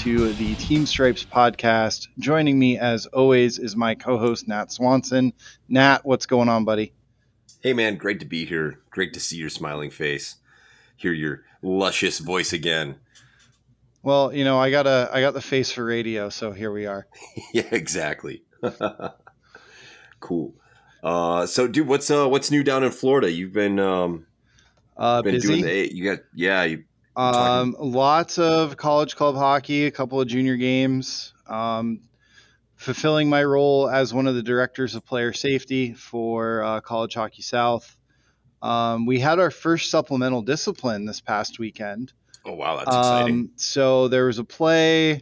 to the Team Stripes podcast. Joining me, as always, is my co host, Nat Swanson. Nat, what's going on, buddy? Hey, man, great to be here. Great to see your smiling face, hear your luscious voice again. Well, you know, I got a I got the face for radio, so here we are. yeah, exactly. cool. Uh, so, dude, what's uh, what's new down in Florida? You've been um, Uh, been busy. doing the you got yeah you Um, lots of college club hockey, a couple of junior games. Um, fulfilling my role as one of the directors of player safety for uh, College Hockey South. Um, we had our first supplemental discipline this past weekend. oh wow that's exciting. Um, so there was a play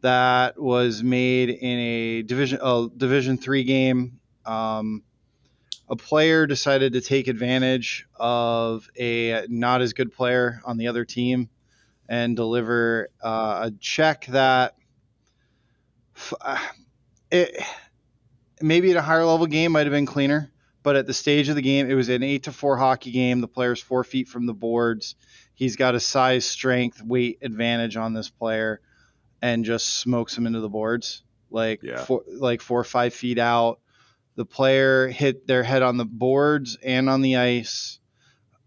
that was made in a division a division three game. Um, a player decided to take advantage of a not as good player on the other team and deliver uh, a check that f- uh, it, maybe at a higher level game might have been cleaner, but at the stage of the game, it was an eight to four hockey game. The player's four feet from the boards. He's got a size, strength, weight advantage on this player, and just smokes him into the boards like Yeah. four, like four or five feet out. The player hit their head on the boards and on the ice.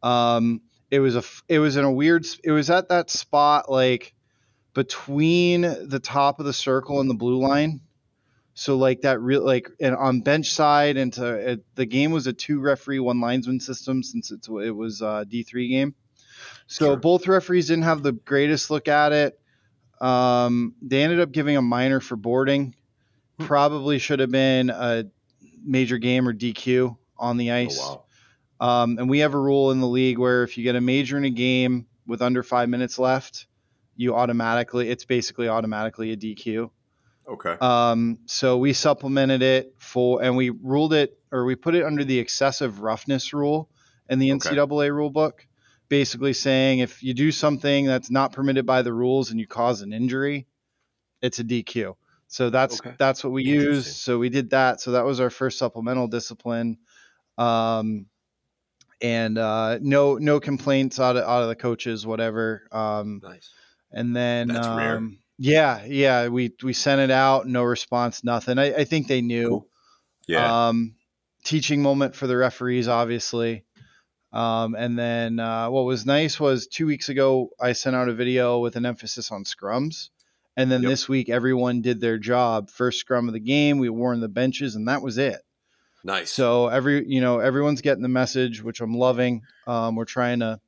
Um, it was a it was in a weird it was at that spot like between the top of the circle and the blue line. So like that real like and on bench side and to it, the game was a two referee one linesman system since it's it was a D three game. So Sure. both referees didn't have the greatest look at it. Um, they ended up giving a minor for boarding. Hmm. Probably should have been a major game or DQ on the oh ice. wow. Um, and we have a rule in the league where if you get a major in a game with under five minutes left, you automatically it's basically automatically a DQ. Okay. Um, so we supplemented it for, and we ruled it, or we put it under the excessive roughness rule in the Okay. NCAA rule book, basically saying if you do something that's not permitted by the rules and you cause an injury, it's a DQ. So that's Okay. that's what we used. So we did that. So that was our first supplemental discipline. Um, and uh, no no complaints out of out of the coaches, whatever. Um, nice. and then That's rare. um, yeah, yeah, we we sent it out, no response, nothing. I, I think they knew. Cool. Yeah. Um, teaching moment for the referees, obviously. Um, and then uh, what was nice was two weeks ago I sent out a video with an emphasis on scrums, and then Yep. this week everyone did their job. First scrum of the game, we warned the benches, and that was it. nice. So every you know everyone's getting the message, which I'm loving. Um, we're trying to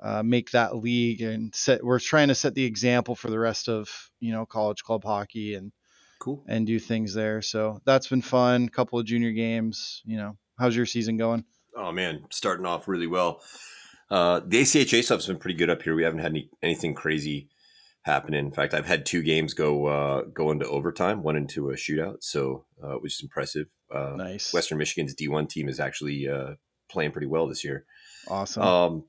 uh, make that league and set. We're trying to set the example for the rest of you know college club hockey and cool. and do things there. So that's been fun. Couple of junior games. You know, how's your season going? Oh man, starting off really well. Uh, the ACHA stuff's been pretty good up here. We haven't had any, anything crazy happening. In fact, I've had two games go uh, go into overtime, one into a shootout, so uh, which is impressive. Uh, Nice, Western Michigan's D1 team is actually uh, playing pretty well this year. awesome. Um,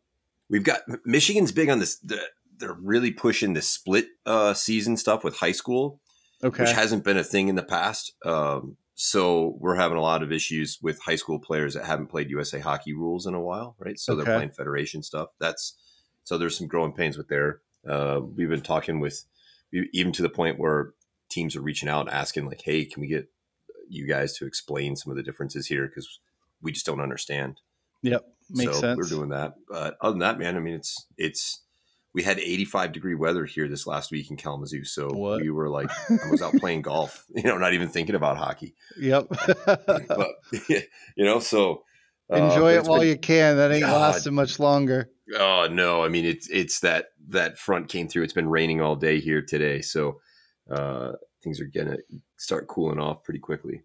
we've got Michigan's big on this. The, they're really pushing the split uh, season stuff with high school, okay, which hasn't been a thing in the past. Um, so we're having a lot of issues with high school players that haven't played USA hockey rules in a while, right? So Okay. they're playing federation stuff. That's so there's some growing pains with there. Uh, we've been talking with even to the point where teams are reaching out and asking like, "Hey, can we get you guys to explain some of the differences here because we just don't understand." yep, makes so sense. we're doing that. But other than that, man, I mean, it's it's we had 85 degree weather here this last week in Kalamazoo, so What? we were like, I was out playing golf, you know, not even thinking about hockey. Yep. But you know, so uh, Enjoy but it while been- you can. That ain't God. lasting much longer. Oh no, I mean it's it's that that front came through. It's been raining all day here today, so uh, things are gonna start cooling off pretty quickly.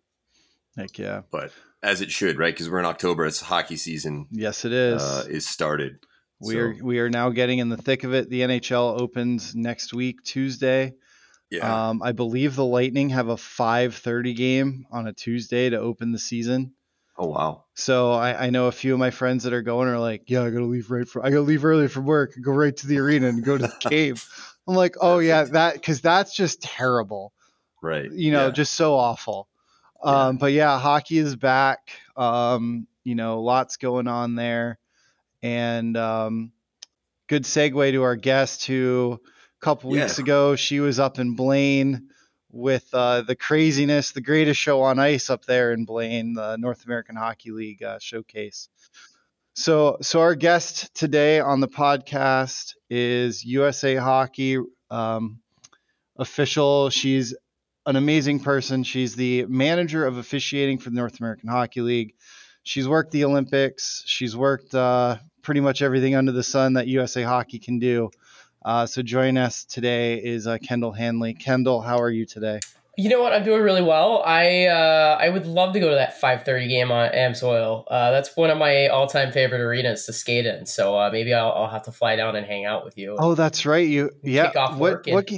Heck yeah. But as it should, right? Because we're in October. It's hockey season Yes, it is. uh, is started. We are we are now getting in the thick of it. The NHL opens next week, Tuesday. Yeah. Um, I believe the Lightning have a 5:30 game on a Tuesday to open the season. Oh wow. So I, I know a few of my friends that are going are like, yeah, I gotta leave right for I gotta leave early from work, go right to the arena and go to the cave. I'm like, oh yeah, that because that's just terrible. Right. You know, Yeah. just so awful. Yeah. Um, but yeah, hockey is back. Um, you know, lots going on there, and um, good segue to our guest who a couple weeks Yeah. ago she was up in Blaine with uh, the craziness, the greatest show on ice up there in Blaine, the North American Hockey League uh, showcase. So, so our guest today on the podcast is USA Hockey um, official. She's an amazing person. She's the manager of officiating for the North American Hockey League. She's worked the Olympics. She's worked uh, pretty much everything under the sun that USA Hockey can do. Uh, so join us today is uh, Kendall Hanley. Kendall, how are you today? You know what? I'm doing really well. I uh, I would love to go to that 5:30 game on Amsoil. Uh, that's one of my all-time favorite arenas to skate in. So uh, maybe I'll, I'll have to fly down and hang out with you. Oh, that's right. You yeah. Kick off what work and- what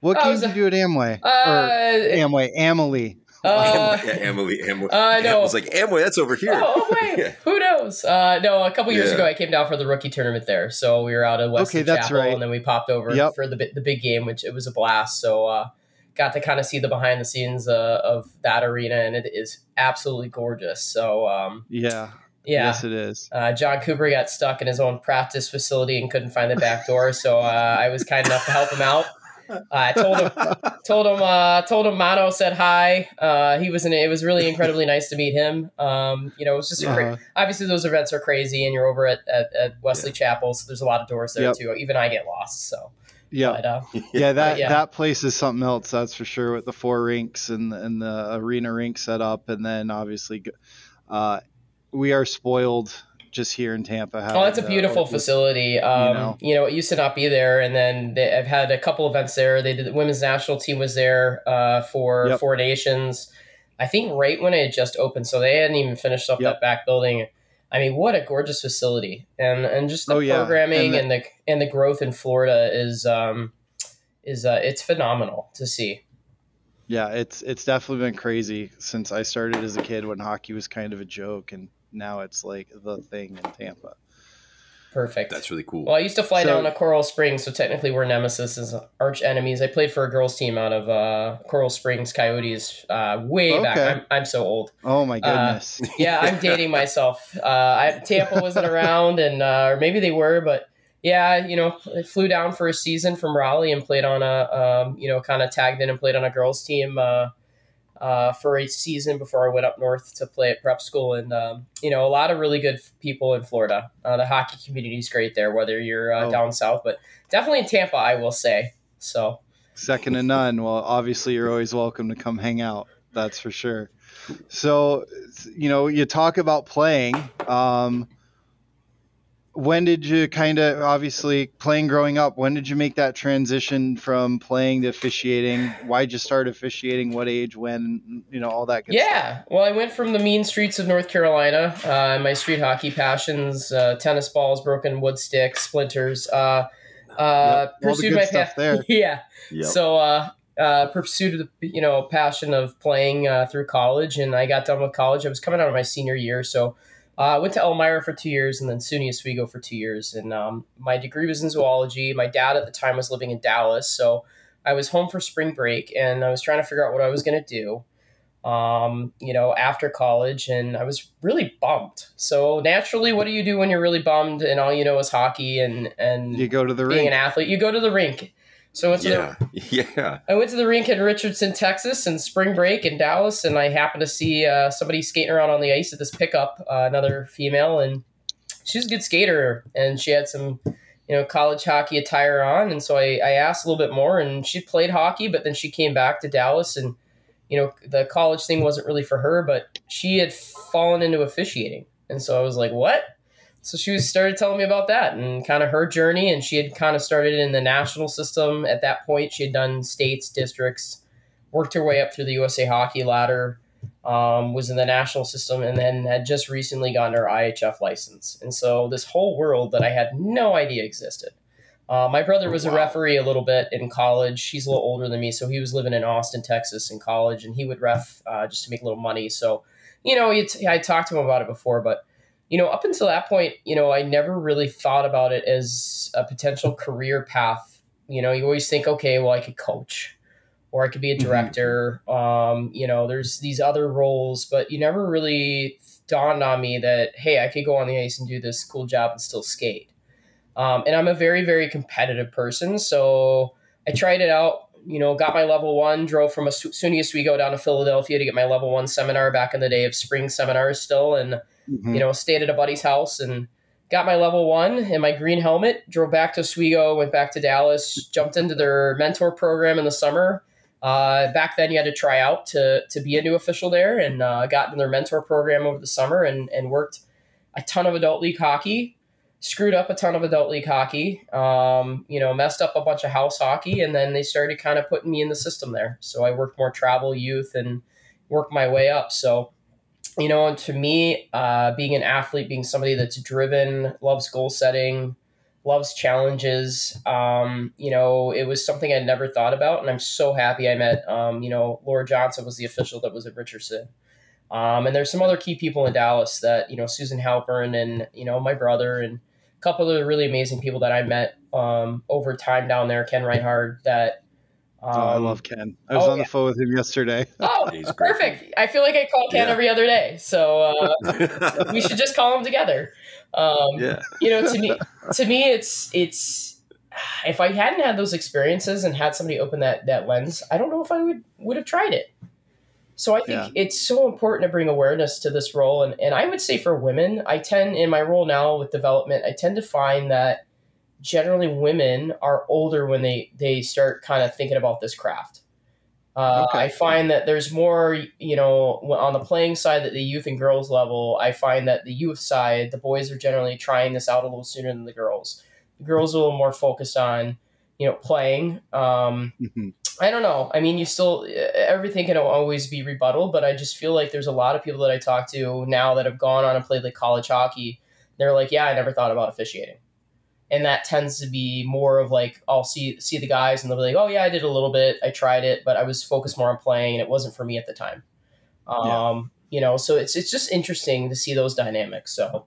what Oh, game did you do at Amway? or Uh, Amway, Amalie. Uh, yeah, Emily, Emily. uh, no. I was like, Amway, that's over here. oh wait, Yeah. who knows? Uh, no, a couple years Yeah. ago I came down for the rookie tournament there. So we were out at Wesley Okay, Chapel, right. and then we popped over Yep. for the the big game, which it was a blast. So uh, got to kind of see the behind the scenes uh, of that arena, and it is absolutely gorgeous. So um, Yeah. yeah, Yes, it is. Uh, John Cooper got stuck in his own practice facility and couldn't find the back door, so uh, I was kind enough to help him out. Uh, I told him, told him, uh, told him Mano said hi. Uh, he was in. It was really incredibly nice to meet him. Um, you know, it was just a cra- Uh-huh. obviously those events are crazy, and you're over at, at, at Wesley Chapel, so there's a lot of doors there Yep. too. Even I get lost. So, Yeah. but, uh, yeah, that yeah. that place is something else. That's for sure. With the four rinks and and the arena rink set up, and then obviously, uh, we are spoiled just here in Tampa. Oh, that's a uh, beautiful facility. Um, you, know. know. it used to not be there, and then they, I've had a couple events there. They did the women's national team was there uh, for Yep. Four Nations. I think right when it just opened, so they hadn't even finished up Yep. that back building. I mean, what a gorgeous facility, and and just the Oh, yeah. programming And and the, and the growth in Florida is um, is uh, it's phenomenal to see. Yeah, it's it's definitely been crazy since I started as a kid when hockey was kind of a joke, and now it's like the thing in Tampa. Perfect. That's really cool. Well, I used to fly So- down to Coral Springs, so technically we're nemesis as arch enemies. I played for a girls' team out of uh, Coral Springs Coyotes uh, way back. I'm, I'm so old. Oh my Uh, goodness! Yeah, I'm dating myself. Uh, I, Tampa wasn't around, and uh, or maybe they were, but yeah, you know, I flew down for a season from Raleigh and played on a, um, you know, kind of tagged in and played on a girls' team. Uh, for a season before I went up north to play at prep school. And, um, you know, a lot of really good people in Florida. Uh, the hockey community is great there, whether you're uh, Oh. down south, but definitely in Tampa, I will say. So, Second to none. Well, obviously, you're always welcome to come hang out. That's for sure. So, you know, you talk about playing. Um, when did you kind of obviously playing growing up? When did you make that transition from playing to officiating? Why'd you start officiating? What age? When? You know, all that good stuff. yeah. Well, I went from the mean streets of North Carolina, uh, my street hockey passions, uh, tennis balls, broken wood sticks, splinters. Uh, uh, Yep, all the pursued good my stuff pa- there. yeah. Yep. So, uh, uh, pursued the you know passion of playing uh, through college, and I got done with college. I was coming out of my senior year, so uh, I went to Elmira for two years, and then SUNY Oswego for two years. And um, my degree was in zoology. My dad at the time was living in Dallas, so I was home for spring break, and I was trying to figure out what I was going to do. Um, you know, after college, and I was really bummed. So naturally, what do you do when you're really bummed and all you know is hockey and and You go to the being ring. an athlete? You go to the rink. So I went to the yeah. Yeah. I went to the rink in Richardson, Texas, and spring break in Dallas, and I happened to see uh, somebody skating around on the ice at this pickup, uh, another female, and she was a good skater, and she had some, you know, college hockey attire on, and so I, I asked a little bit more, and she played hockey, but then she came back to Dallas, and you know, the college thing wasn't really for her, but she had fallen into officiating, and so I was like, what? So she was started telling me about that and kind of her journey, and she had kind of started in the national system. At that point, she had done states, districts, worked her way up through the USA Hockey ladder, um, was in the national system, and then had just recently gotten her IIHF license. And so this whole world that I had no idea existed Uh, my brother was a referee a little bit in college. He's a little older than me, so he was living in Austin, Texas, in college, and he would ref uh, just to make a little money. So, you know, t- I talked to him about it before, but you know, up until that point, you know, I never really thought about it as a potential career path. You know, you always think, okay, well, I could coach, or I could be a Mhm. director. Um, you know, there's these other roles, but you never really dawned on me that hey, I could go on the ice and do this cool job and still skate. Um, and I'm a very, very competitive person. So I tried it out, you know, got my level one, drove from a SUNY Oswego down to Philadelphia to get my level one seminar back in the day of spring seminars still. And, Mhm. you know, stayed at a buddy's house and got my level one and my green helmet, drove back to Oswego, went back to Dallas, jumped into their mentor program in the summer. Uh, back then, you had to try out to, to be a new official there and uh, got in their mentor program over the summer and, and worked a ton of adult league hockey screwed up a ton of adult league hockey, um, you know, messed up a bunch of house hockey, and then they started kind of putting me in the system there. So I worked more travel youth and worked my way up. So, you know, and to me, uh, being an athlete, being somebody that's driven, loves goal setting, loves challenges, um, you know, it was something I'd never thought about. And I'm so happy I met, um, you know, Laura Johnson was the official that was at Richardson. Um, and there's some other key people in Dallas that, you know, Susan Halpern and, you know, my brother and a couple of really amazing people that I met um, over time down there, Ken Reinhardt, that. Um, oh, I love Ken. I was oh, on yeah. the phone with him yesterday. Oh, He's a great perfect. I feel like I call Ken Yeah. every other day. So uh, we should just call him together. Um, yeah. you know, to me, to me, it's, it's, if I hadn't had those experiences and had somebody open that, that lens, I don't know if I would, would have tried it. So I think Yeah. it's so important to bring awareness to this role. And, and I would say for women, I tend, in my role now with development, I tend to find that generally women are older when they, they start kind of thinking about this craft. Uh, Okay. I find that there's more, you know, on the playing side, that the youth and girls level, I find that the youth side, the boys are generally trying this out a little sooner than the girls. The girls are a little more focused on, you know, playing. Um, Mhm. I don't know. I mean, you still everything can always be rebuttal, but I just feel like there's a lot of people that I talk to now that have gone on and played like college hockey. They're like, "Yeah, I never thought about officiating," and that tends to be more of like I'll see see the guys and they'll be like, "Oh yeah, I did a little bit. I tried it, but I was focused more on playing, and it wasn't for me at the time." Yeah. Um, you know, so it's it's just interesting to see those dynamics. So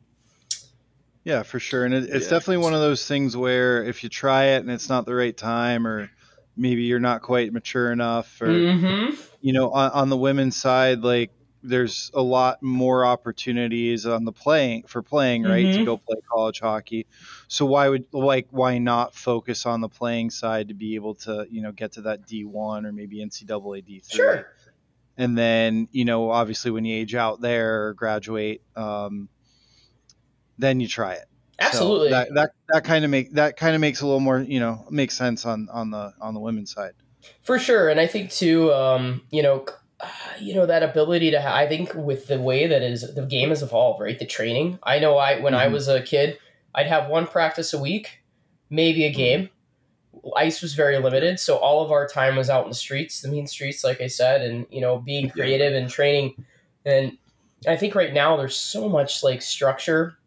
Yeah, for sure. And it, it's Yeah. definitely one of those things where if you try it and it's not the right time, or maybe you're not quite mature enough, or Mhm. you know, on, on the women's side, like there's a lot more opportunities on the playing for playing, right? To Mhm. go play college hockey. So why would like why not focus on the playing side to be able to you know get to that D1 or maybe NCAA D3? sure. and then you know obviously when you age out there or graduate um, then you try it So Absolutely. that that, that kind of make that kind of makes a little more you know makes sense on on the on the women's side For sure, and I think too, um, you know, uh, you know that ability to. Ha- I think with the way that is the game has evolved, right? The training. I know, I when I Mhm. was a kid, I'd have one practice a week, maybe a hmm. game. Ice was very limited, so all of our time was out in the streets, the mean streets, like I said, and you know, being creative and training. And I think right now there's so much like structure,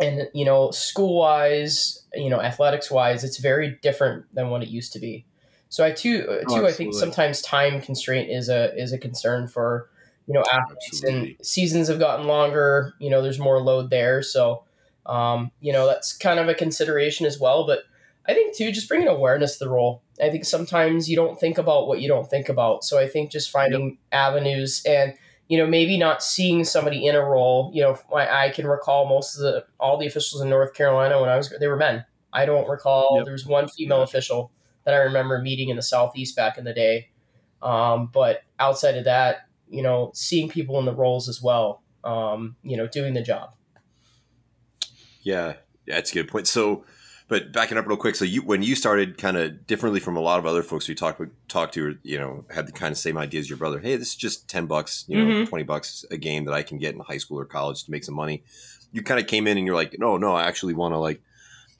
and you know, school wise, you know, athletics wise, it's very different than what it used to be. So I too, Oh, too, I think sometimes time constraint is a is a concern for you know athletes, Absolutely. and seasons have gotten longer. You know, there's more load there, so um, you know that's kind of a consideration as well. But I think too, just bringing awareness to the role. I think sometimes you don't think about what you don't think about. So I think just finding avenues and you know maybe not seeing somebody in a role. You know, I, I can recall most of the all the officials in North Carolina when I was they were men. I don't recall Yep. there was one female official that I remember meeting in the southeast back in the day. Um, but outside of that, you know, seeing people in the roles as well, um, you know, doing the job. Yeah, that's a good point. So, but backing up real quick, so you when you started kind of differently from a lot of other folks we talked talked to, or, you know, had the kind of same idea as your brother. Hey, this is just ten bucks, you know, Mhm. twenty bucks a game that I can get in high school or college to make some money. You kind of came in and you're like, no, no, I actually want to like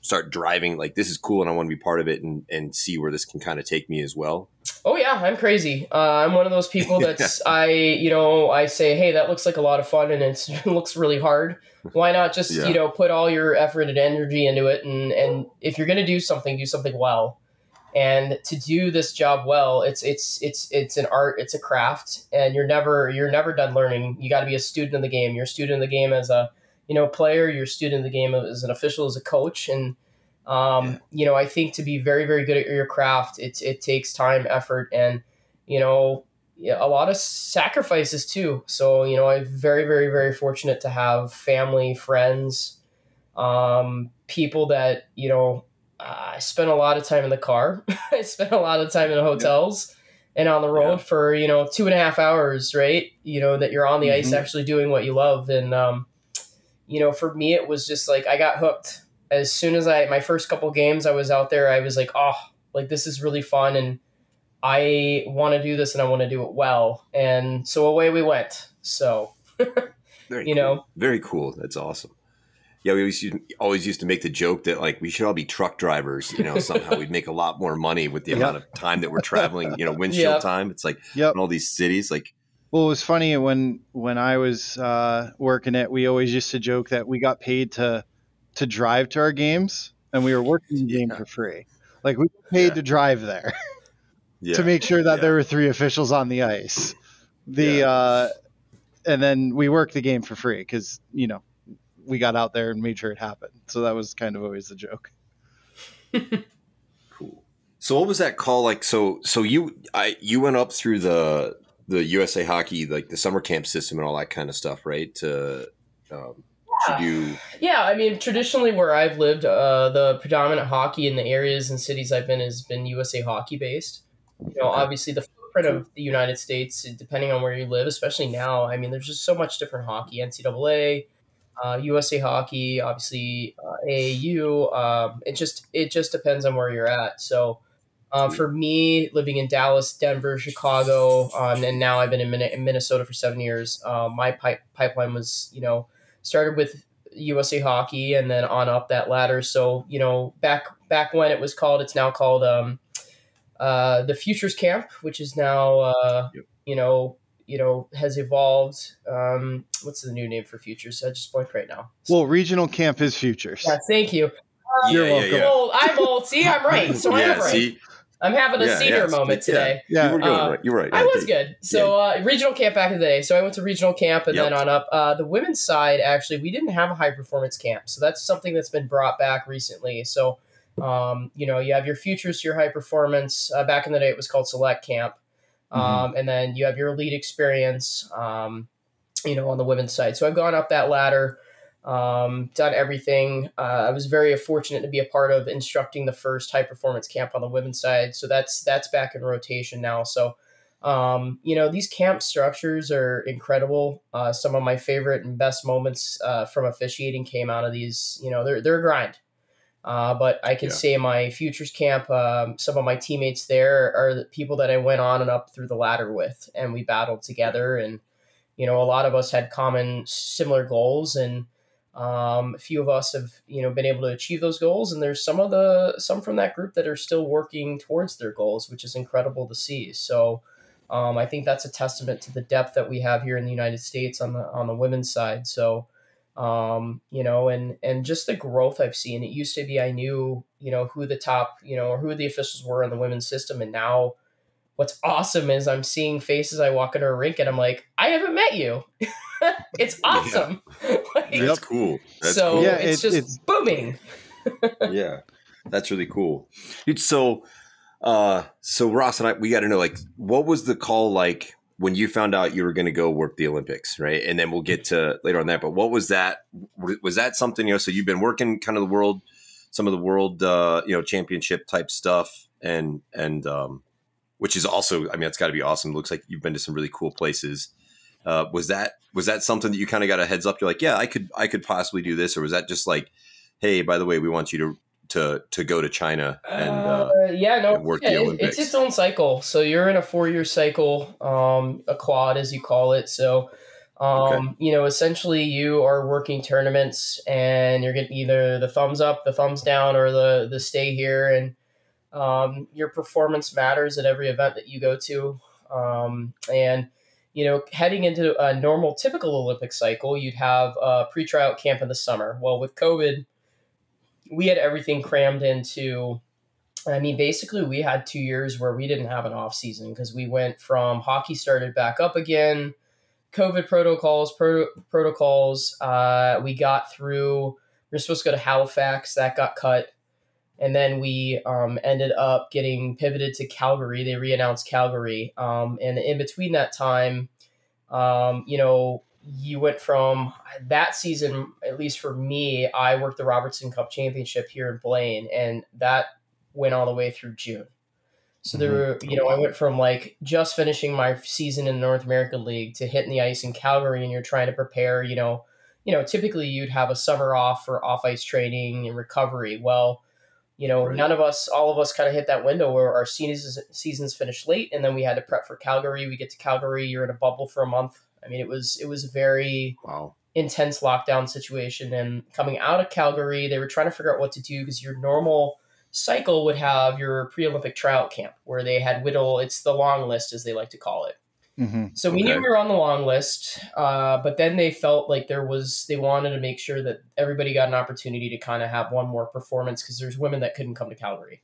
start driving like this is cool and I want to be part of it and and see where this can kind of take me as well? Oh yeah, I'm crazy. Uh, I'm one of those people that's I you know I say hey that looks like a lot of fun and it's, it looks really hard. Why not just Yeah. you know put all your effort and energy into it and and if you're gonna do something, do something well. And to do this job well, it's it's it's it's an art, it's a craft, and you're never you're never done learning. You got to be a student of the game. You're a student of the game as a you know player. You're a student of the game as an official, as a coach, and um, Yeah. you know I think to be very very good at your craft, it's it takes time, effort, and you know a lot of sacrifices too. So you know I'm very very very fortunate to have family, friends, um, people that you know uh, I spent a lot of time in the car. I spent a lot of time in hotels and on the road Yeah. for you know two and a half hours, right? You know that you're on the ice Mhm. actually doing what you love, and um, you know for me it was just like I got hooked as soon as I my first couple games I was out there. I was like, oh, like this is really fun, and I want to do this and I want to do it well, and so away we went. So Very You cool. know? Very cool. That's awesome. Yeah, we always used, always used to make the joke that like we should all be truck drivers. You know, somehow we'd make a lot more money with the Yep. amount of time that we're traveling. You know, windshield Yep. time. It's like Yep. in all these cities. Like, Well, it was funny when when I was uh, working it. We always used to joke that we got paid to to drive to our games, and we were working the game Yeah. for free. Like we paid Yeah. to drive there yeah, to make sure that there were three officials on the ice. The uh, and then we worked the game for free because you know we got out there and made sure it happened. So that was kind of always the joke. cool. So what was that call like? So so you I you went up through the the USA Hockey like the summer camp system and all that kind of stuff, right? To um, to do Yeah, I mean, traditionally where I've lived, uh, the predominant hockey in the areas and cities I've been has been USA hockey based. You know, Okay. obviously the footprint of the United States, depending on where you live, especially now, I mean, there's just so much different hockey. NCAA, uh, USA hockey, obviously uh, AAU. Um, it just it just depends on where you're at. So. Uh, for me, living in Dallas, Denver, Chicago, um, and now I've been in, Min- in Minnesota for seven years. Uh, my pipe- pipeline was, you know, started with USA Hockey and then on up that ladder. So you know, back back when it was called, it's now called um, uh, the Futures Camp, which is now uh, Yep. you know you know has evolved. Um, what's the new name for Futures? I just blanked right now. Well, regional camp is futures. Yeah, thank you. You're Yeah, yeah, welcome. I'm yeah. old. I'm old. See, I'm right. So I'm yeah, right. see, I'm having a Yeah, senior yeah, moment today. Yeah. you were Uh, right. You're right. I Yeah, was good. So uh, regional camp back in the day. So I went to regional camp and Yep. then on up. Uh, the women's side actually we didn't have a high performance camp, so that's something that's been brought back recently. So um, you know you have your futures, your high performance. Uh, back in the day, it was called select camp, um, and then you have your elite experience. Um, you know on the women's side. So I've gone up that ladder. Um, done everything. Uh, I was very fortunate to be a part of instructing the first high performance camp on the women's side. So that's that's back in rotation now. So um, you know, these camp structures are incredible. Uh, some of my favorite and best moments uh, from officiating came out of these. You know, they're they're a grind. Uh, but I can Yeah. say my futures camp, um, some of my teammates there are the people that I went on and up through the ladder with, and we battled together. And you know, a lot of us had common, similar goals, and um, a few of us have you know been able to achieve those goals. And there's some of the some from that group that are still working towards their goals, which is incredible to see. So. Um, I think that's a testament to the depth that we have here in the United States on the on the women's side. So, um, you know, and and just the growth I've seen. It used to be I knew you know who the top you know or who the officials were in the women's system, and now what's awesome is I'm seeing faces. I walk into a rink and I'm like, I haven't met you. it's awesome. That's cool. That's so cool. Yeah, it's it- just it's- booming. yeah that's really cool dude so uh so ross and i we got to know like what was the call like when you found out you were going to go work the olympics right and then we'll get to later on that but what was that was that something you know so you've been working kind of the world some of the world uh you know championship type stuff and and um which is also i mean it's got to be awesome looks like you've been to some really cool places uh was that was that something that you kind of got a heads up you're like yeah i could i could possibly do this or was that just like hey, by the way, we want you to to to go to China and uh, Uh, yeah, no, and work yeah, the it- it's its own cycle. So you're in a four year cycle, um, a quad as you call it. So Um, Okay. You know, essentially, you are working tournaments, and you're getting either the thumbs up, the thumbs down, or the the stay here, and um, your performance matters at every event that you go to. Um, and you know, heading into a normal, typical Olympic cycle, you'd have a pre-tryout camp in the summer. Well, with COVID, we had everything crammed into. I mean, basically, we had two years where we didn't have an off season because we went from hockey started back up again, COVID protocols, pro- protocols. Uh, we got through. We are supposed to go to Halifax, that got cut, and then we um, ended up getting pivoted to Calgary. They re-announced Calgary, um, and in between that time, um, you know, you went from that season, at least for me, I worked the Robertson Cup Championship here in Blaine, and that went all the way through June. So there were, you know, I went from like just finishing my season in the North American League to hitting the ice in Calgary, and you're trying to prepare. You know, you know, typically you'd have a summer off for off ice training and recovery. Well, you know, Right. none of us, all of us, kind of hit that window where our seasons seasons finished late, and then we had to prep for Calgary. We get to Calgary, you're in a bubble for a month. I mean, it was it was a very Wow. intense lockdown situation. And coming out of Calgary, they were trying to figure out what to do because your normal cycle would have your pre-Olympic tryout camp where they had whittle. It's the long list, as they like to call it. Mm-hmm. So we Okay. knew we were on the long list, uh, but then they felt like there was they wanted to make sure that everybody got an opportunity to kind of have one more performance because there's women that couldn't come to Calgary.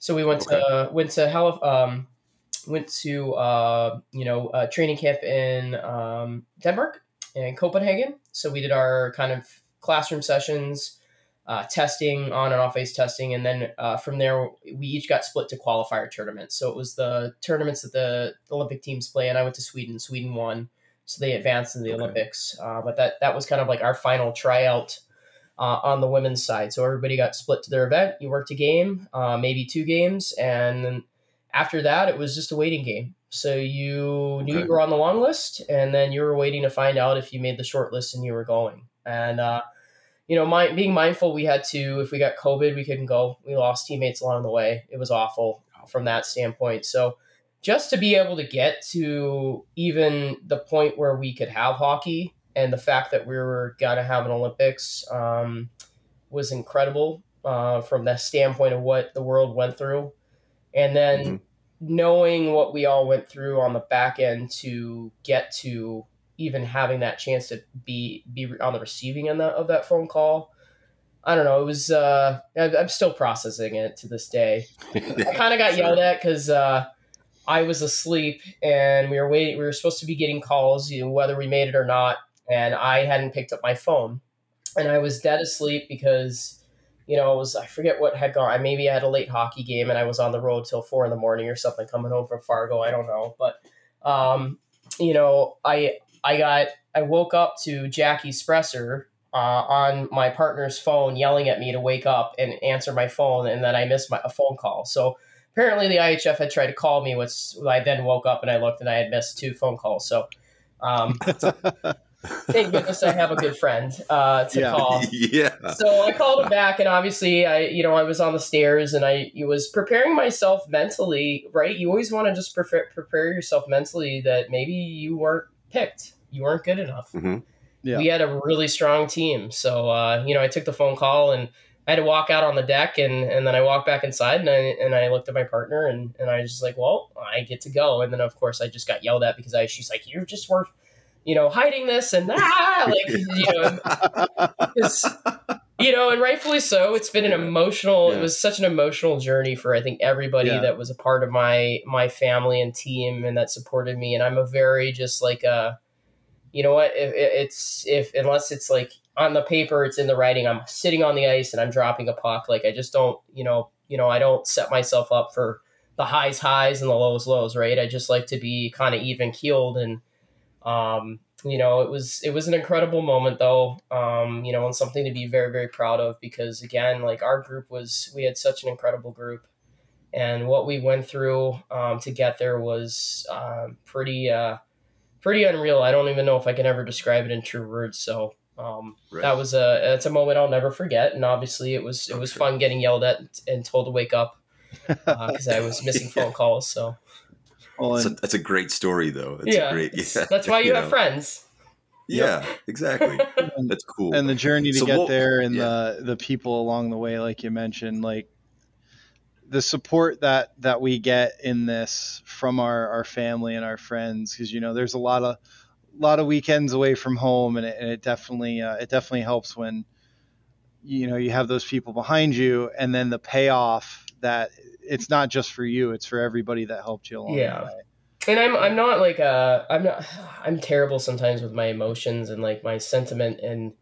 So we went to went to Halif- um, went to uh, you know a training camp in um, Denmark and Copenhagen. So we did our kind of classroom sessions, uh, testing on and off ice testing, and then uh, from there we each got split to qualifier tournaments. So it was the tournaments that the Olympic teams play, and I went to Sweden. Sweden won, so they advanced in the Okay. Olympics. Uh, but that that was kind of like our final tryout. Uh, on the women's side, so everybody got split to their event. You worked a game, uh, maybe two games, and then after that, it was just a waiting game. So you knew Okay. you were on the long list, and then you were waiting to find out if you made the short list and you were going. And uh, you know, my, being mindful, we had to. If we got COVID, we couldn't go. We lost teammates along the way. It was awful from that standpoint. So just to be able to get to even the point where we could have hockey, and the fact that we were gonna have an Olympics um, was incredible uh, from the standpoint of what the world went through, and then Mhm. knowing what we all went through on the back end to get to even having that chance to be be on the receiving end of that phone call. I don't know. It was. Uh, I- I'm still processing it to this day. I kind of got yelled at because uh, I was asleep and we were waiting. We were supposed to be getting calls, you know, whether we made it or not, and I hadn't picked up my phone, and I was dead asleep because, you know, it was I forget what had gone. I maybe I had a late hockey game and I was on the road till four in the morning or something, coming home from Fargo. I don't know, but, um, you know, I I got I woke up to Jackie Spresser uh, on my partner's phone yelling at me to wake up and answer my phone, and then I missed my a phone call. So apparently the IIHF had tried to call me, which I then woke up and I looked and I had missed two phone calls. So um, thank goodness I have a good friend uh, to Yeah. call. yeah. So I called him back, and obviously, I you know I was on the stairs, and I was preparing myself mentally. Right, you always want to just prepare prepare yourself mentally that maybe you weren't picked, you weren't good enough. Mhm. Yeah. We had a really strong team, so uh, you know I took the phone call and. I had to walk out on the deck and, and then I walked back inside and I, and I looked at my partner and, and I was just like, well, I get to go. And then of course I just got yelled at because I, she's like, you're just were, you know, hiding this and ah, like, you know, 'cause, you know, and rightfully so. It's been an emotional. It was such an emotional journey for I think everybody Yeah. that was a part of my my family and team and that supported me. And I'm a very just like a, you know what? If if it's if unless it's like on the paper, it's in the writing. I'm sitting on the ice and I'm dropping a puck. Like I just don't, you know, you know, I don't set myself up for the highs highs and the lows lows. Right? I just like to be kind of even keeled and um, you know, it was it was an incredible moment though. Um, you know, and something to be very very proud of because again, like our group was we had such an incredible group, and what we went through um, to get there was um, pretty uh, pretty unreal. I don't even know if I can ever describe it in true words. So. Um, Right. That was a it's a moment I'll never forget, and obviously it was it was Okay. fun getting yelled at and told to wake up because I was missing phone calls. So Well, That's a, that's a great story, though. It's yeah, a great. yeah, that's why you, have know. friends. Yeah, exactly. That's cool. and the journey to So get what- there and yeah. the the people along the way like you mentioned like the support that that we get in this from our our family and our friends because you know there's a lot of lot of weekends away from home and it, and it definitely uh, it definitely helps when you know you have those people behind you and then the payoff that it's not just for you it's for everybody that helped you along Yeah. the way. And I'm I'm not like uh I'm not I'm terrible sometimes with my emotions and like my sentiment and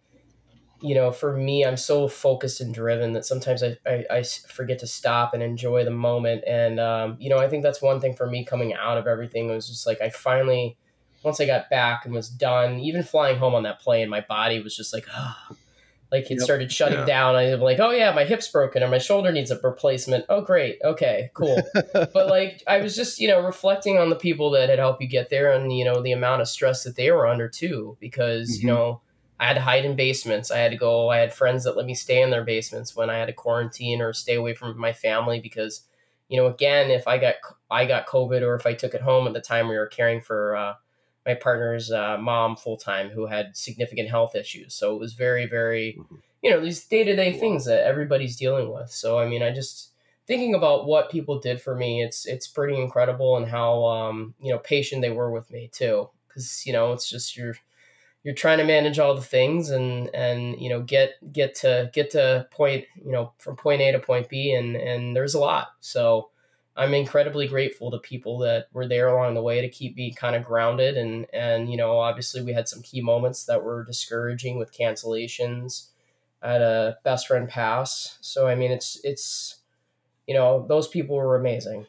you know for me I'm so focused and driven that sometimes I I forget to stop and enjoy the moment. And um, you know I think that's one thing for me coming out of everything was just like I finally once I got back and was done even flying home on that plane my body was just like like it Yep. started shutting Yeah. down I'm like oh yeah my hip's broken or my shoulder needs a replacement oh great okay cool but like I was just you know reflecting on the people that had helped you get there and you know the amount of stress that they were under too because Mhm. you know I had to hide in basements I had to go I had friends that let me stay in their basements when I had to quarantine or stay away from my family because you know again if I got I got COVID or if I took it home at the time we were caring for uh, my partner's uh, mom full time who had significant health issues so it was very very Mhm. you know these day to day things that everybody's dealing with so I mean I just thinking about what people did for me, it's it's pretty incredible and how um, you know patient they were with me too. Because you know it's just you're you're trying to manage all the things and and you know get get to get to point you know from point A to point B and and there's a lot. So I'm incredibly grateful to people that were there along the way to keep me kind of grounded and and you know obviously we had some key moments that were discouraging with cancellations. Had a best friend pass, so I mean it's it's you know those people were amazing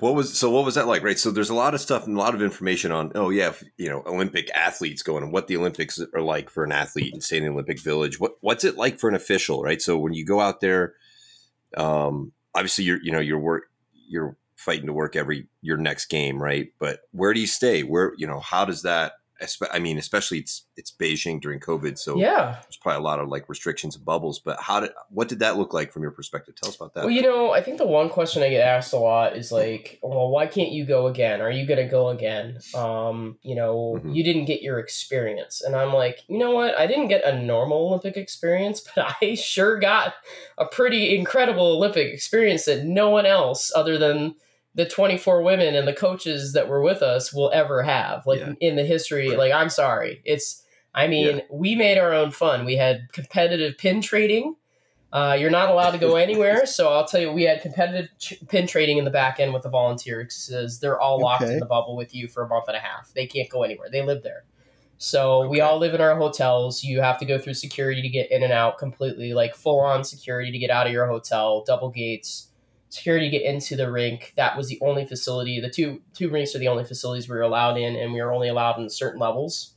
What was so? What was that like? Right. So there's a lot of stuff and a lot of information on. Oh yeah, you know, Olympic athletes going and what the Olympics are like for an athlete and staying in Olympic Village. What what's it like for an official? Right. So when you go out there, um, obviously you're you know you're work you're fighting to work every your next game, right? But where do you stay? Where you know how does that? I mean, especially it's it's Beijing during COVID, so yeah there's probably a lot of like restrictions and bubbles. But how did what did that look like from your perspective? Tell us about that. well you know i think the one question i get asked a lot is like well why can't you go again are you going to go again um you know Mhm. you didn't get your experience and i'm like you know what i didn't get a normal olympic experience but i sure got a pretty incredible olympic experience that no one else other than the 24 women and the coaches that were with us will ever have like Yeah. in the history Right. like i'm sorry. It's i mean we made our own fun. We had competitive pin trading. Uh, you're not allowed to go anywhere so i'll tell you we had competitive ch- pin trading in the back end with the volunteers because they're all locked Okay. in the bubble with you for a month and a half. They can't go anywhere. They live there. So we all live in our hotels. You have to go through security to get in and out completely like full on security to get out of your hotel double gates security to get into the rink. That was the only facility. The two two rinks are the only facilities we were allowed in, and we were only allowed in certain levels.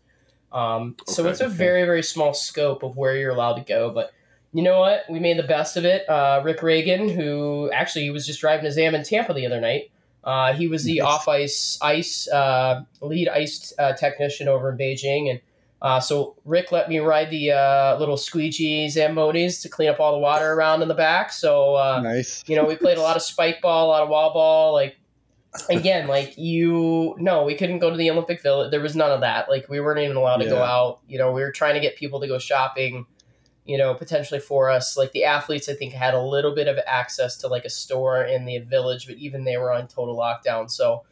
Um, so it's a very very small scope of where you're allowed to go. But you know what? We made the best of it. Uh, Rick Reagan, who actually he was just driving his Am in Tampa the other night. Uh, he was the off ice ice uh, lead ice uh, technician over in Beijing, and uh, so Rick let me ride the uh, little squeegee Zambonis to clean up all the water around in the back. So uh, nice you know, we played a lot of spike ball, a lot of wall ball. Like again, like you, no, we couldn't go to the Olympic Village. There was none of that. Like we weren't even allowed to go out. You know, we were trying to get people to go shopping. You know, potentially for us. Like the athletes, I think had a little bit of access to like a store in the village, but even they were on total lockdown. So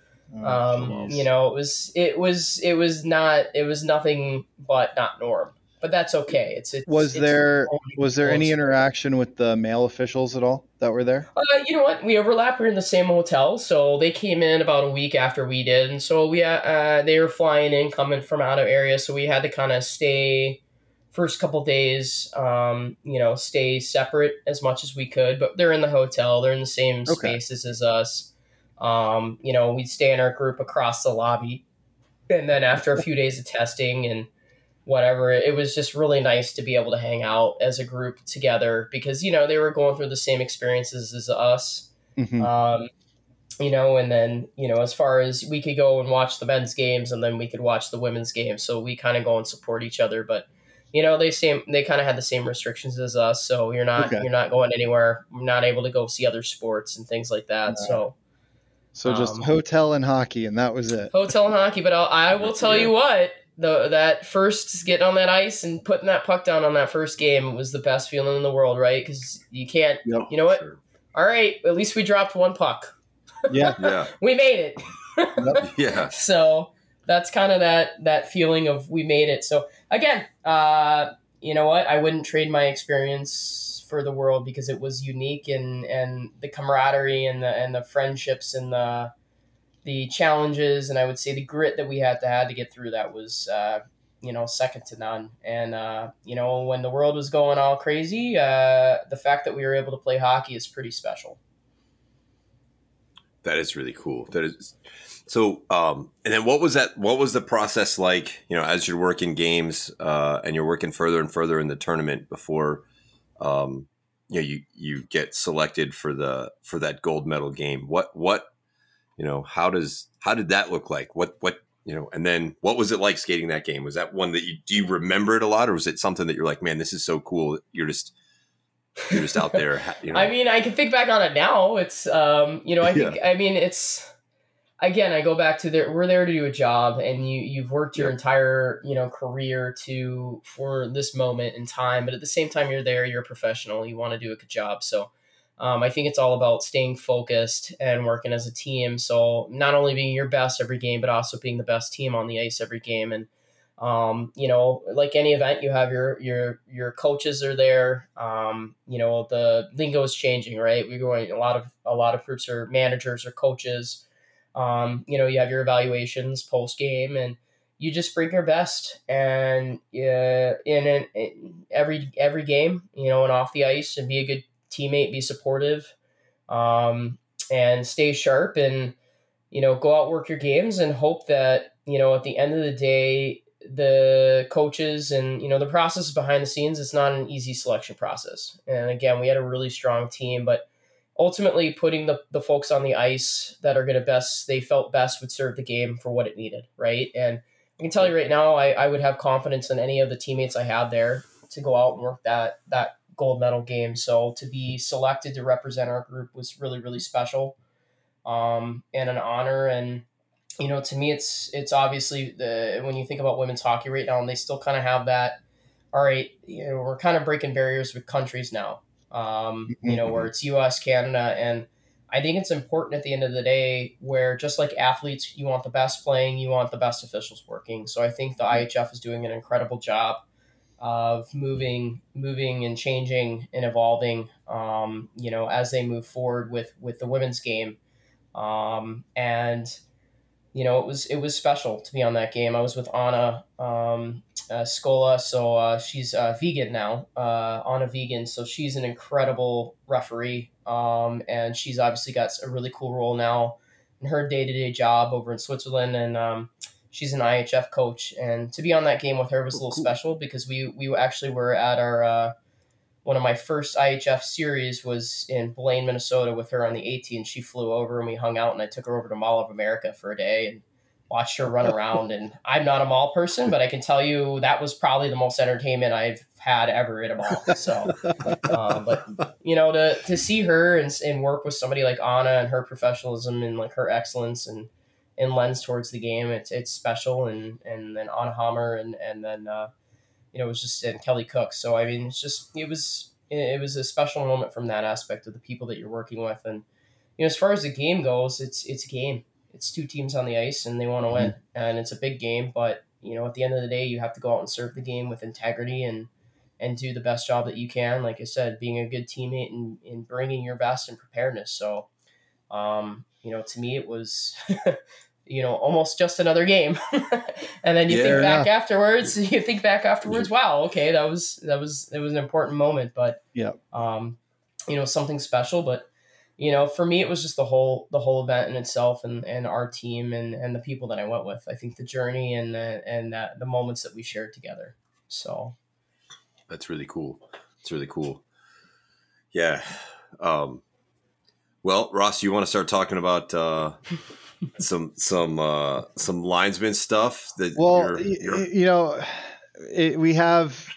um, you know, it was it was it was not it was nothing but not norm. But that's okay. It's, it's was it's there was there any interaction with the male officials at all that were there Uh, you know what? We overlap. We're in the same hotel, so they came in about a week after we did, and so we uh, they were flying in, coming from out of area, so we had to kind of stay first couple days, um, you know, stay separate as much as we could. But they're in the hotel; they're in the same Okay. spaces as us. Um, you know, we'd stay in our group across the lobby, and then after a few days of testing and whatever it was just really nice to be able to hang out as a group together because you know they were going through the same experiences as us. Mhm. um, you know and then you know as far as we could go and watch the men's games and then we could watch the women's games. So we kind of go and support each other but you know they same they kind of had the same restrictions as us. So you're not Okay. you're not going anywhere not able to go see other sports and things like that. So So just Um, hotel and hockey, and that was it. hotel and hockey. But I'll, I will tell you what, the that first getting on that ice and putting that puck down on that first game was the best feeling in the world, right? Because you can't. Yep. You know what? Sure. All right, at least we dropped one puck. Yeah. Yeah. We made it. Yeah. so that's kind of that that feeling of we made it. So again, uh, you know what? I wouldn't trade my experience for the world because it was unique and and the camaraderie and the and the friendships and the the challenges and I would say the grit that we had to had to get through that was uh, you know second to none. And uh, you know when the world was going all crazy, uh, the fact that we were able to play hockey is pretty special. That is really cool. That is so. Um, and then what was that? What was the process like? You know, as you're working games uh, and you're working further and further in the tournament before, um, you know, you you get selected for the for that gold medal game. What what you know? How does how did that look like? What what you know? And then what was it like skating that game? Was that one that you do you remember it a lot, or was it something that you're like, man, this is so cool? You're just you're just out there. You know, I mean, I can think back on it now. It's, um, you know, I think, I mean, it's, again, I go back to there, we're there to do a job and you, you've worked your entire, you know, career to, for this moment in time. But at the same time, you're there, you're a professional, you want to do a good job. So, um, I think it's all about staying focused and working as a team. So not only being your best every game, but also being the best team on the ice every game. And, um, you know, like any event, you have your your your coaches are there. Um, you know, the lingo is changing, right? We're going a lot of a lot of groups are managers or coaches. Um, you know, you have your evaluations post game, and you just bring your best. And uh, in, an, in every every game, you know, and off the ice, and be a good teammate, be supportive, um, and stay sharp, and you know, go out work your games, and hope that you know at the end of the day the coaches and you know the process behind the scenes it's not an easy selection process and again we had a really strong team but ultimately putting the, the folks on the ice that are going to best they felt best would serve the game for what it needed right and i can tell you right now I, I would have confidence in any of the teammates i had there to go out and work that that gold medal game so to be selected to represent our group was really really special um, and an honor and you know, to me, it's it's obviously the when you think about women's hockey right now, and they still kind of have that. All right, you know, we're kind of breaking barriers with countries now. Um, you know, where it's U.S., Canada, and I think it's important at the end of the day where just like athletes, you want the best playing, you want the best officials working. So I think the IIHF is doing an incredible job of moving, moving and changing and evolving. Um, you know, as they move forward with with the women's game, um, and you know, it was it was special to be on that game. I was with Anna um, uh, Scola, so uh, she's uh, Wiegand now. Uh, Anna Wiegand, so she's an incredible referee, um, and she's obviously got a really cool role now in her day to day job over in Switzerland, and um, she's an IIHF coach. And to be on that game with her was a little cool. special because we we actually were at our uh, one of my first IIHF series was in Blaine, Minnesota with her on the 18. She flew over and we hung out and I took her over to Mall of America for a day and watched her run around. And I'm not a mall person, but I can tell you that was probably the most entertainment I've had ever at a mall. So, um, but you know, to, to see her and, and work with somebody like Anna and her professionalism and like her excellence and, and lens towards the game, it's, it's special. And, and then Anna Hammar and, and then, uh, you know, it was just and Kelly Cooke. So I mean, it's just it was it was a special moment from that aspect of the people that you're working with, and you know, as far as the game goes, it's it's a game. It's two teams on the ice, and they want to win, and it's a big game. But you know, at the end of the day, you have to go out and serve the game with integrity and and do the best job that you can. Like I said, being a good teammate and, and bringing your best and preparedness. So, um, you know, to me, it was. you know, almost just another game. and then you Yeah. think back afterwards, you think back afterwards, wow, okay, that was that was it was an important moment, but Yeah. um, you know, something special. But you know, for me, it was just the whole the whole event in itself, and and our team and and the people that I went with. I think the journey and uh, and uh, the moments that we shared together. So That's really cool. It's really cool. Yeah. Um, well, Ross, you want to start talking about uh, some some uh, some linesman stuff that Well, you're, you're- you know, it, we have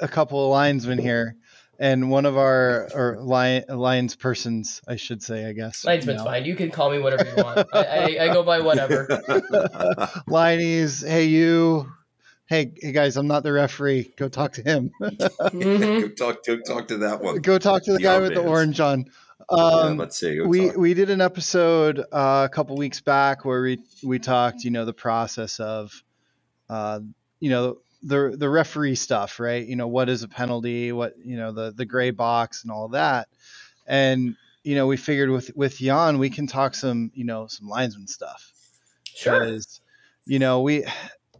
a couple of linesmen here, and one of our or lion, lions persons, I should say, I guess. Linesman's you know. fine. You can call me whatever you want. I, I, I go by whatever. Liney's, hey you, hey hey guys, I'm not the referee. Go talk to him. Mhm. go talk to talk to that one. Go talk to the, The guy with the orange on. Yeah, Um, let's see. Go we talk. we did an episode uh, a couple weeks back where we we talked, you know, the process of, uh, you know, the the referee stuff, right? You know, what is a penalty? What you know, the the gray box and all that, and you know, we figured with with Jan we can talk some, you know, some linesman stuff Sure. because you know we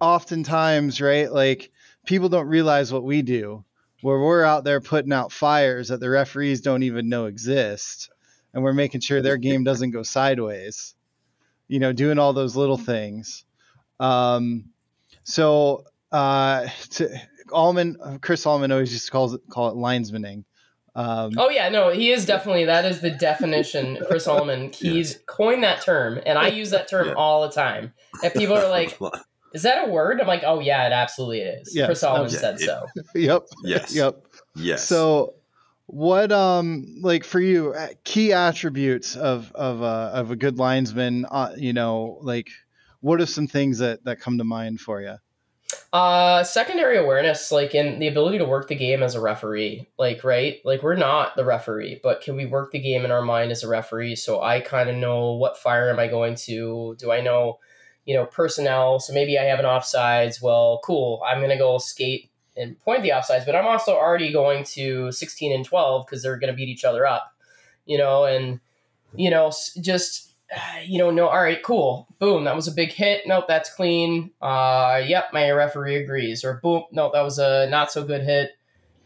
oftentimes right like people don't realize what we do where we're out there putting out fires that the referees don't even know exist and we're making sure their game doesn't go sideways you know doing all those little things um so uh to Allman Chris Allman always just calls it call it linesmaning um Oh yeah, no, he is definitely that is the definition. Chris Ullman, he's coined that term, and I use that term Yeah. all the time. And people are like, "Is that a word?" I'm like, "Oh yeah, it absolutely is." Yes, Chris Ullman okay. said Yeah, so. yep yes. yep Yes. So, what um like for you uh, key attributes of of a of a good linesman? Uh, you know, like what are some things that that come to mind for you? Uh, secondary awareness, like in the ability to work the game as a referee, like right, like we're not the referee, but can we work the game in our mind as a referee? So I kind of know what fire am I going to? Do I know, you know, personnel? So maybe I have an offsides. Well, cool. I'm gonna go skate and point the offsides, but I'm also already going to 16 and 12 because they're gonna beat each other up, you know, and you know, just you know, no, all right, cool. Boom, that was a big hit. Nope, that's clean. Uh, yep, my referee agrees. Or boom, nope, that was a not so good hit.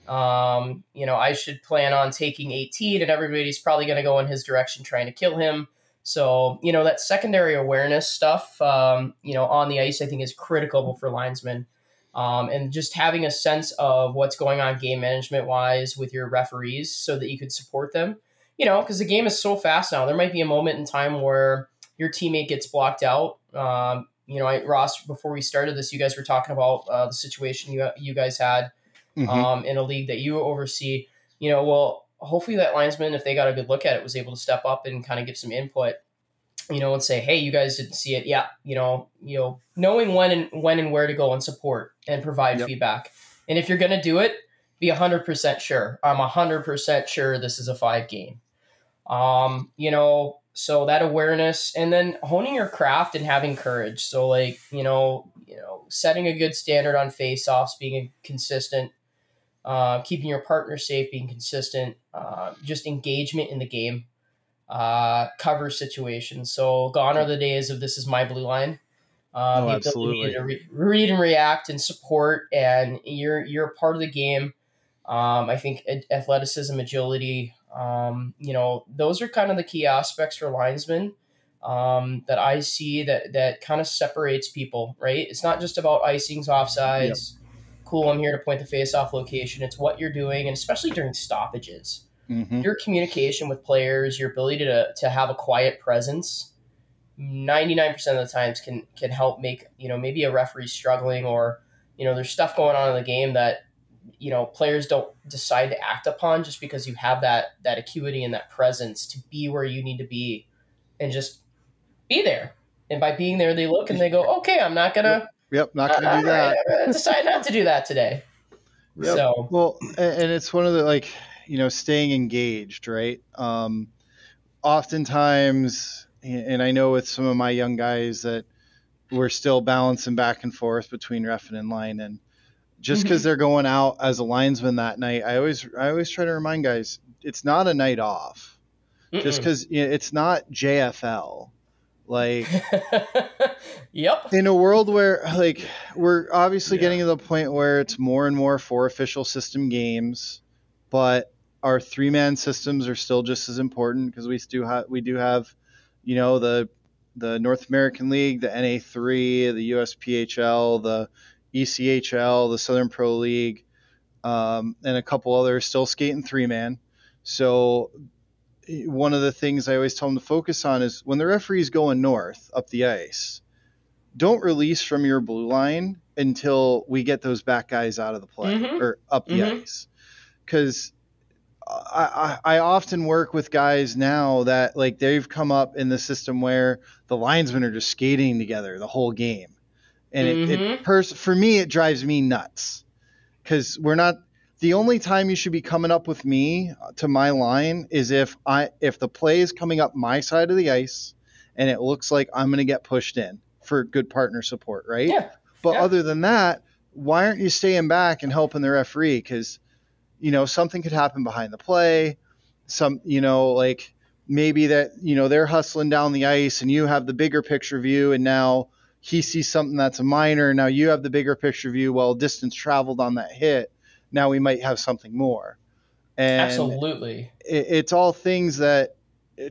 Um, you know, I should plan on taking 18, and everybody's probably going to go in his direction trying to kill him. So, you know, that secondary awareness stuff, um, you know, on the ice, I think is critical for linesmen. Um, and just having a sense of what's going on game management wise with your referees so that you could support them you know, because the game is so fast now. There might be a moment in time where your teammate gets blocked out. Um, you know, I, Ross, before we started this, you guys were talking about uh, the situation you you guys had Mhm. um, in a league that you oversee. You know, well, hopefully that linesman, if they got a good look at it, was able to step up and kind of give some input. You know, and say, hey, you guys didn't see it. Yeah, you know, you know, knowing when and when and where to go and support and provide Yep. feedback. And if you're gonna do it, be hundred percent sure. I'm hundred percent sure this is a five game. Um, you know, so that awareness and then honing your craft and having courage. So like, you know, you know, setting a good standard on face offs, being consistent, uh, keeping your partner safe, being consistent, uh, just engagement in the game, uh, cover situations. So gone are the days of this is my blue line. Uh, Oh, absolutely. to re- read and react and support, and you're you're a part of the game. Um, I think a- athleticism, agility, um, you know, those are kind of the key aspects for linesmen um, that I see that that kind of separates people. Right? It's not just about icings, offsides. Cool, I'm here to point the face-off location. It's what you're doing, and especially during stoppages Mhm. your communication with players, your ability to, to have a quiet presence, 99% of the times can can help make, you know, maybe a referee struggling or, you know, there's stuff going on in the game that, you know, players don't decide to act upon just because you have that that acuity and that presence to be where you need to be and just be there. And by being there, they look and they go, okay, I'm not going to Yep, not gonna do that. decide not to do that today. Yep. So, Well, and it's one of the like you know staying engaged, right? Um, oftentimes, and I know with some of my young guys that we're still balancing back and forth between refing and in line, and just because they're going out as a linesman that night, I always I always try to remind guys it's not a night off. Just mm-mm. because it's not JFL, like yep. in a world where like we're obviously Yeah. getting to the point where it's more and more four official system games but our three man systems are still just as important because we do have we do have you know the the North American League the NA3 the USPHL the ECHL the Southern Pro League um, and a couple others still skating three man so one of the things I always tell them to focus on is when the referee's going north up the ice, don't release from your blue line until we get those back guys out of the play Mhm. or up the Mhm. ice. Because I, I often work with guys now that like they've come up in the system where the linesmen are just skating together the whole game, and it, it Mhm. pers- for me it drives me nuts because we're not the only time you should be coming up with me to my line is if I if the play is coming up my side of the ice and it looks like I'm going to get pushed in for good partner support, right? Yeah. But Yeah. other than that, why aren't you staying back and helping the referee? Because you know something could happen behind the play. Some you know like maybe that you know they're hustling down the ice and you have the bigger picture view and now he sees something that's a minor. Now you have the bigger picture view. Well, distance traveled on that hit. Now we might have something more. And Absolutely. it, it's all things that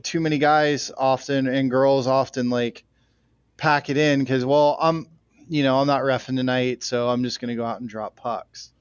too many guys often and girls often like pack it in because well I'm you know I'm not refing tonight so I'm just gonna go out and drop pucks.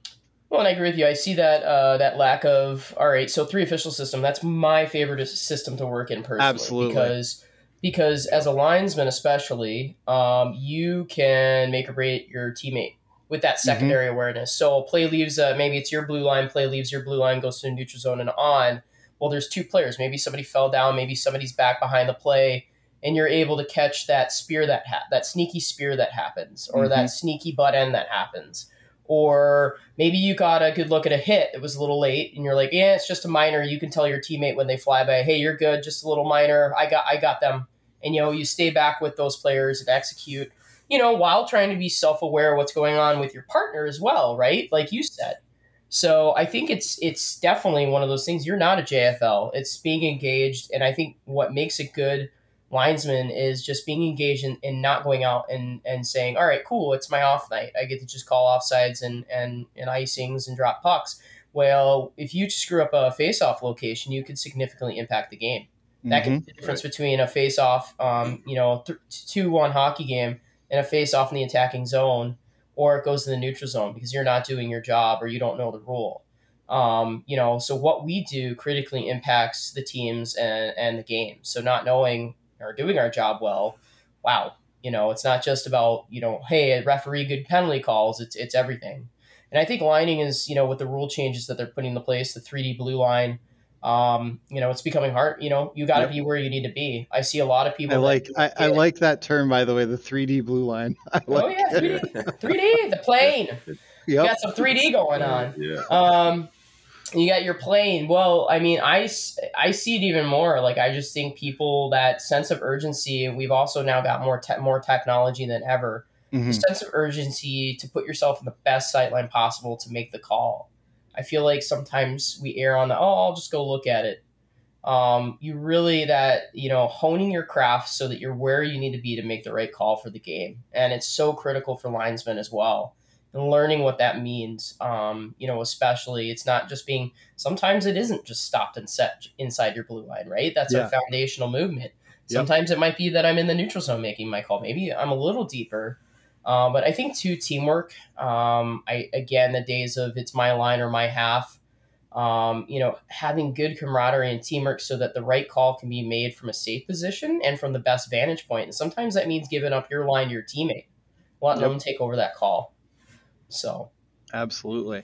Well, and I agree with you. I see that uh, that lack of all right. So three official system. That's my favorite system to work in personally. Absolutely. Because because as a linesman, especially, um, you can make or break your teammate with that secondary awareness. So play leaves. Uh, maybe it's your blue line. Play leaves your blue line, goes to the neutral zone and on. Well, there's two players. Maybe somebody fell down. Maybe somebody's back behind the play, and you're able to catch that spear that ha- that sneaky spear that happens, or that sneaky butt end that happens or maybe you got a good look at a hit that was a little late and you're like yeah it's just a minor you can tell your teammate when they fly by hey you're good just a little minor i got i got them and you know you stay back with those players and execute you know while trying to be self-aware of what's going on with your partner as well right like you said so i think it's it's definitely one of those things you're not a jfl it's being engaged and i think what makes a good linesman is just being engaged and, and not going out and, and saying, all right, cool, it's my off night. I get to just call offsides and, and, and icings and drop pucks. Well, if you screw up a face-off location, you could significantly impact the game. That can be the difference between a face-off, um, you know, th- two-one hockey game and a face-off in the attacking zone, or it goes to the neutral zone because you're not doing your job or you don't know the rule. Um, you know, so what we do critically impacts the teams and, and the game. So not knowing or doing our job well, wow, you know, it's not just about, you know, hey, a referee good penalty calls, it's it's everything. And I think lining is, you know, with the rule changes that they're putting into place, the 3D blue line, um, you know, it's becoming hard. You know, you got to Yep. be where you need to be. I see a lot of people. I like I, I like that term by the way, the 3D blue line. I Oh like yeah, 3D, 3D, the plane. You got some 3D going on. Yeah. Um, you got your plane. Well, I mean, I I see it even more. Like, I just think people that sense of urgency. We've also now got more te- more technology than ever. The Mhm. sense of urgency to put yourself in the best sight line possible to make the call. I feel like sometimes we err on the oh, I'll just go look at it. Um, you really that you know honing your craft so that you're where you need to be to make the right call for the game, and it's so critical for linesmen as well and learning what that means. Um, you know, especially it's not just being. Sometimes it isn't just stopped and set inside your blue line, right? That's Yeah. a foundational movement. Yep. Sometimes it might be that I'm in the neutral zone making my call. Maybe I'm a little deeper. Uh, but I think too teamwork. Um, I again the days of it's my line or my half. Um, you know, having good camaraderie and teamwork so that the right call can be made from a safe position and from the best vantage point. And sometimes that means giving up your line to your teammate, letting Yep. them take over that call. So Absolutely.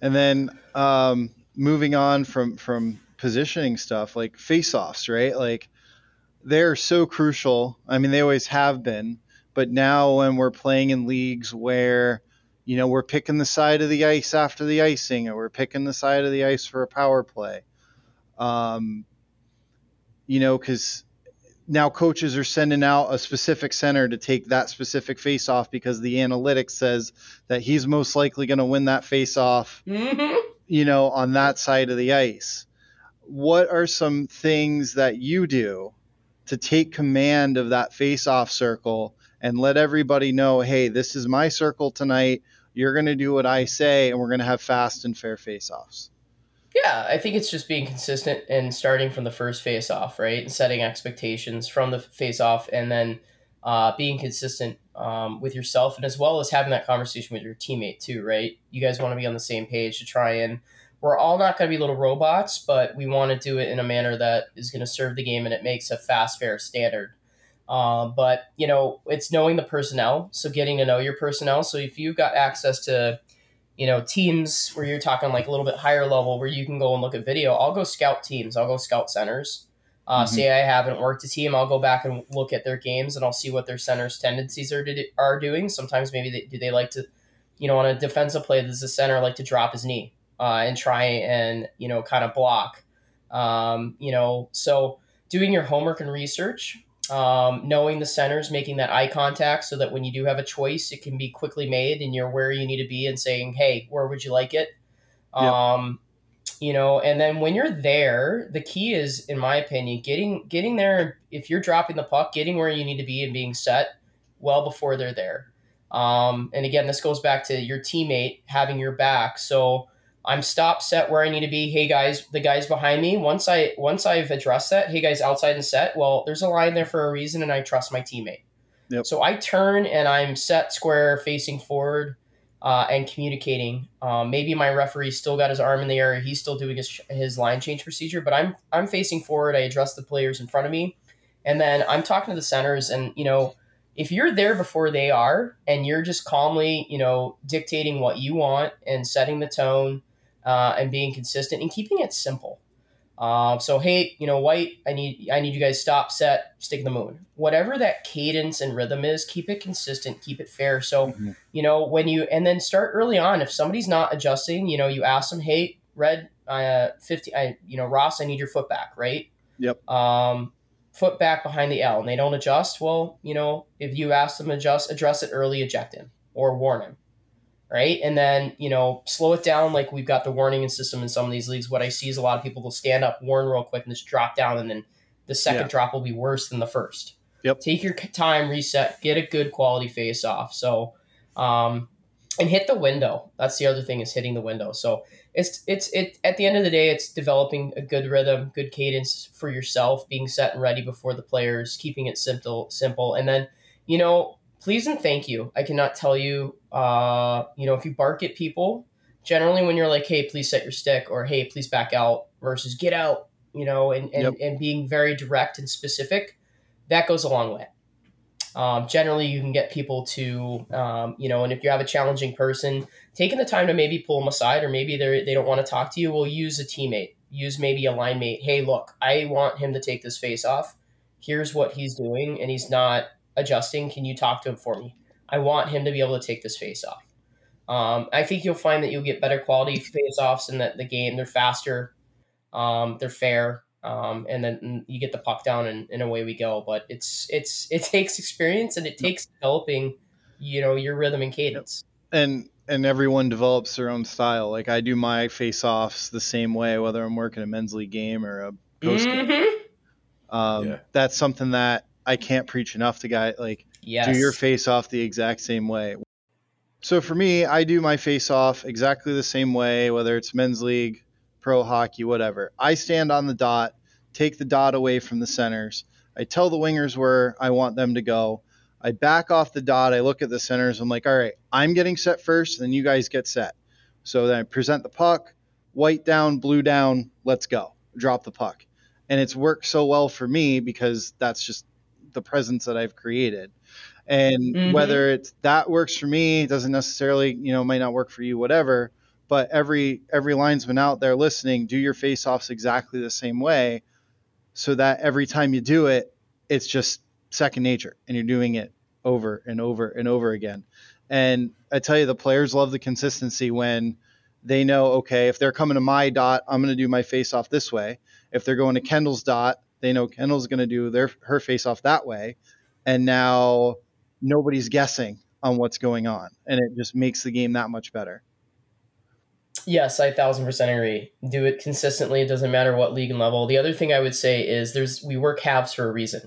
And then um, moving on from from positioning stuff like face-offs, right? Like they're so crucial. I mean, they always have been, but now when we're playing in leagues where you know we're picking the side of the ice after the icing, or we're picking the side of the ice for a power play, um, you know, because now coaches are sending out a specific center to take that specific face off because the analytics says that he's most likely going to win that face off, Mhm. you know, on that side of the ice. What are some things that you do to take command of that face off circle and let everybody know, hey, this is my circle tonight. You're going to do what I say, and we're going to have fast and fair face offs. Yeah, I think it's just being consistent and starting from the first face off, right? And setting expectations from the face off and then uh, being consistent um, with yourself and as well as having that conversation with your teammate too, right? You guys want to be on the same page to try and we're all not going to be little robots, but we want to do it in a manner that is going to serve the game and it makes a fast, fair standard. Uh, but you know, it's knowing the personnel, so getting to know your personnel. So if you've got access to you know teams where you're talking like a little bit higher level where you can go and look at video. I'll go scout teams. I'll go scout centers. Uh, Mhm. Say I haven't worked a team, I'll go back and look at their games and I'll see what their centers' tendencies are to, are doing. Sometimes maybe they, do they like to, you know, on a defensive play, does the center like to drop his knee uh, and try and you know kind of block, um, you know, so doing your homework and research, um, knowing the centers, making that eye contact so that when you do have a choice, it can be quickly made and you're where you need to be and saying, hey, where would you like it? Yep. Um, you know, and then when you're there, the key is, in my opinion, getting getting there. If you're dropping the puck, getting where you need to be and being set well before they're there. Um, and again, this goes back to your teammate having your back. So I'm stop set where I need to be. Hey guys, the guys behind me. Once I once I've addressed that, hey guys, outside and set. Well, there's a line there for a reason, and I trust my teammate. Yep. So I turn and I'm set square, facing forward, uh, and communicating. Um, maybe my referee still got his arm in the air. He's still doing his his line change procedure, but I'm I'm facing forward. I address the players in front of me, and then I'm talking to the centers, and you know if you're there before they are and you're just calmly, you know, dictating what you want and setting the tone uh, and being consistent and keeping it simple. Um, so hey, you know, white, I need I need you guys stop, set, stick the moon. Whatever that cadence and rhythm is, keep it consistent, keep it fair. So, Mhm. you know, when you and then start early on. If somebody's not adjusting, you know, you ask them, hey, red, uh, fifty, I, you know, Ross, I need your foot back, right? Yep. Um, foot back behind the L and they don't adjust, well, you know, if you ask them to adjust, address it early, eject him or warn him. Right. And then, you know, slow it down like we've got the warning and system in some of these leagues. What I see is a lot of people will stand up, warn real quick, and just drop down, and then the second Yeah. drop will be worse than the first. Yep. Take your time, reset, get a good quality face off. So um and hit the window. That's the other thing is hitting the window. So it's it's it at the end of the day it's developing a good rhythm good cadence for yourself being set and ready before the players keeping it simple simple and then you know please and thank you i cannot tell you uh you know if you bark at people generally when you're like hey please set your stick or hey please back out versus get out you know and and, Yep. and being very direct and specific that goes a long way um, generally you can get people to um, you know and if you have a challenging person taking the time to maybe pull them aside or maybe they they don't want to talk to you, well, use a teammate. Use maybe a line mate. Hey, look, I want him to take this face off. Here's what he's doing, and he's not adjusting. Can you talk to him for me? I want him to be able to take this face off. Um, I think you'll find that you'll get better quality face offs in the, the game. They're faster, um, they're fair, um, and then you get the puck down, and, and away we go. But it's it's it takes experience and it takes developing, you know, your rhythm and cadence. and and everyone develops their own style. Like I do my face offs the same way, whether I'm working a men's league game or a post game. Mhm. Um, Yeah. That's something that I can't preach enough to guys. Like Yes. do your face off the exact same way. So for me, I do my face off exactly the same way, whether it's men's league, pro hockey, whatever. I stand on the dot, take the dot away from the centers. I tell the wingers where I want them to go. I back off the dot. I look at the centers. I'm like, all right, I'm getting set first, then you guys get set. So then I present the puck, white down, blue down, let's go. Drop the puck. And it's worked so well for me because that's just the presence that I've created. And Mhm. whether it's that works for me, doesn't necessarily, you know, might not work for you, whatever. But every every linesman out there listening, do your face offs exactly the same way so that every time you do it, it's just second nature and you're doing it over and over and over again. And I tell you, the players love the consistency when they know, okay, if they're coming to my dot, I'm going to do my face off this way. If they're going to Kendall's dot, they know Kendall's going to do their her face off that way. And now nobody's guessing on what's going on. And it just makes the game that much better. Yes, I thousand percent agree. Do it consistently. It doesn't matter what league and level. The other thing I would say is there's we work halves for a reason.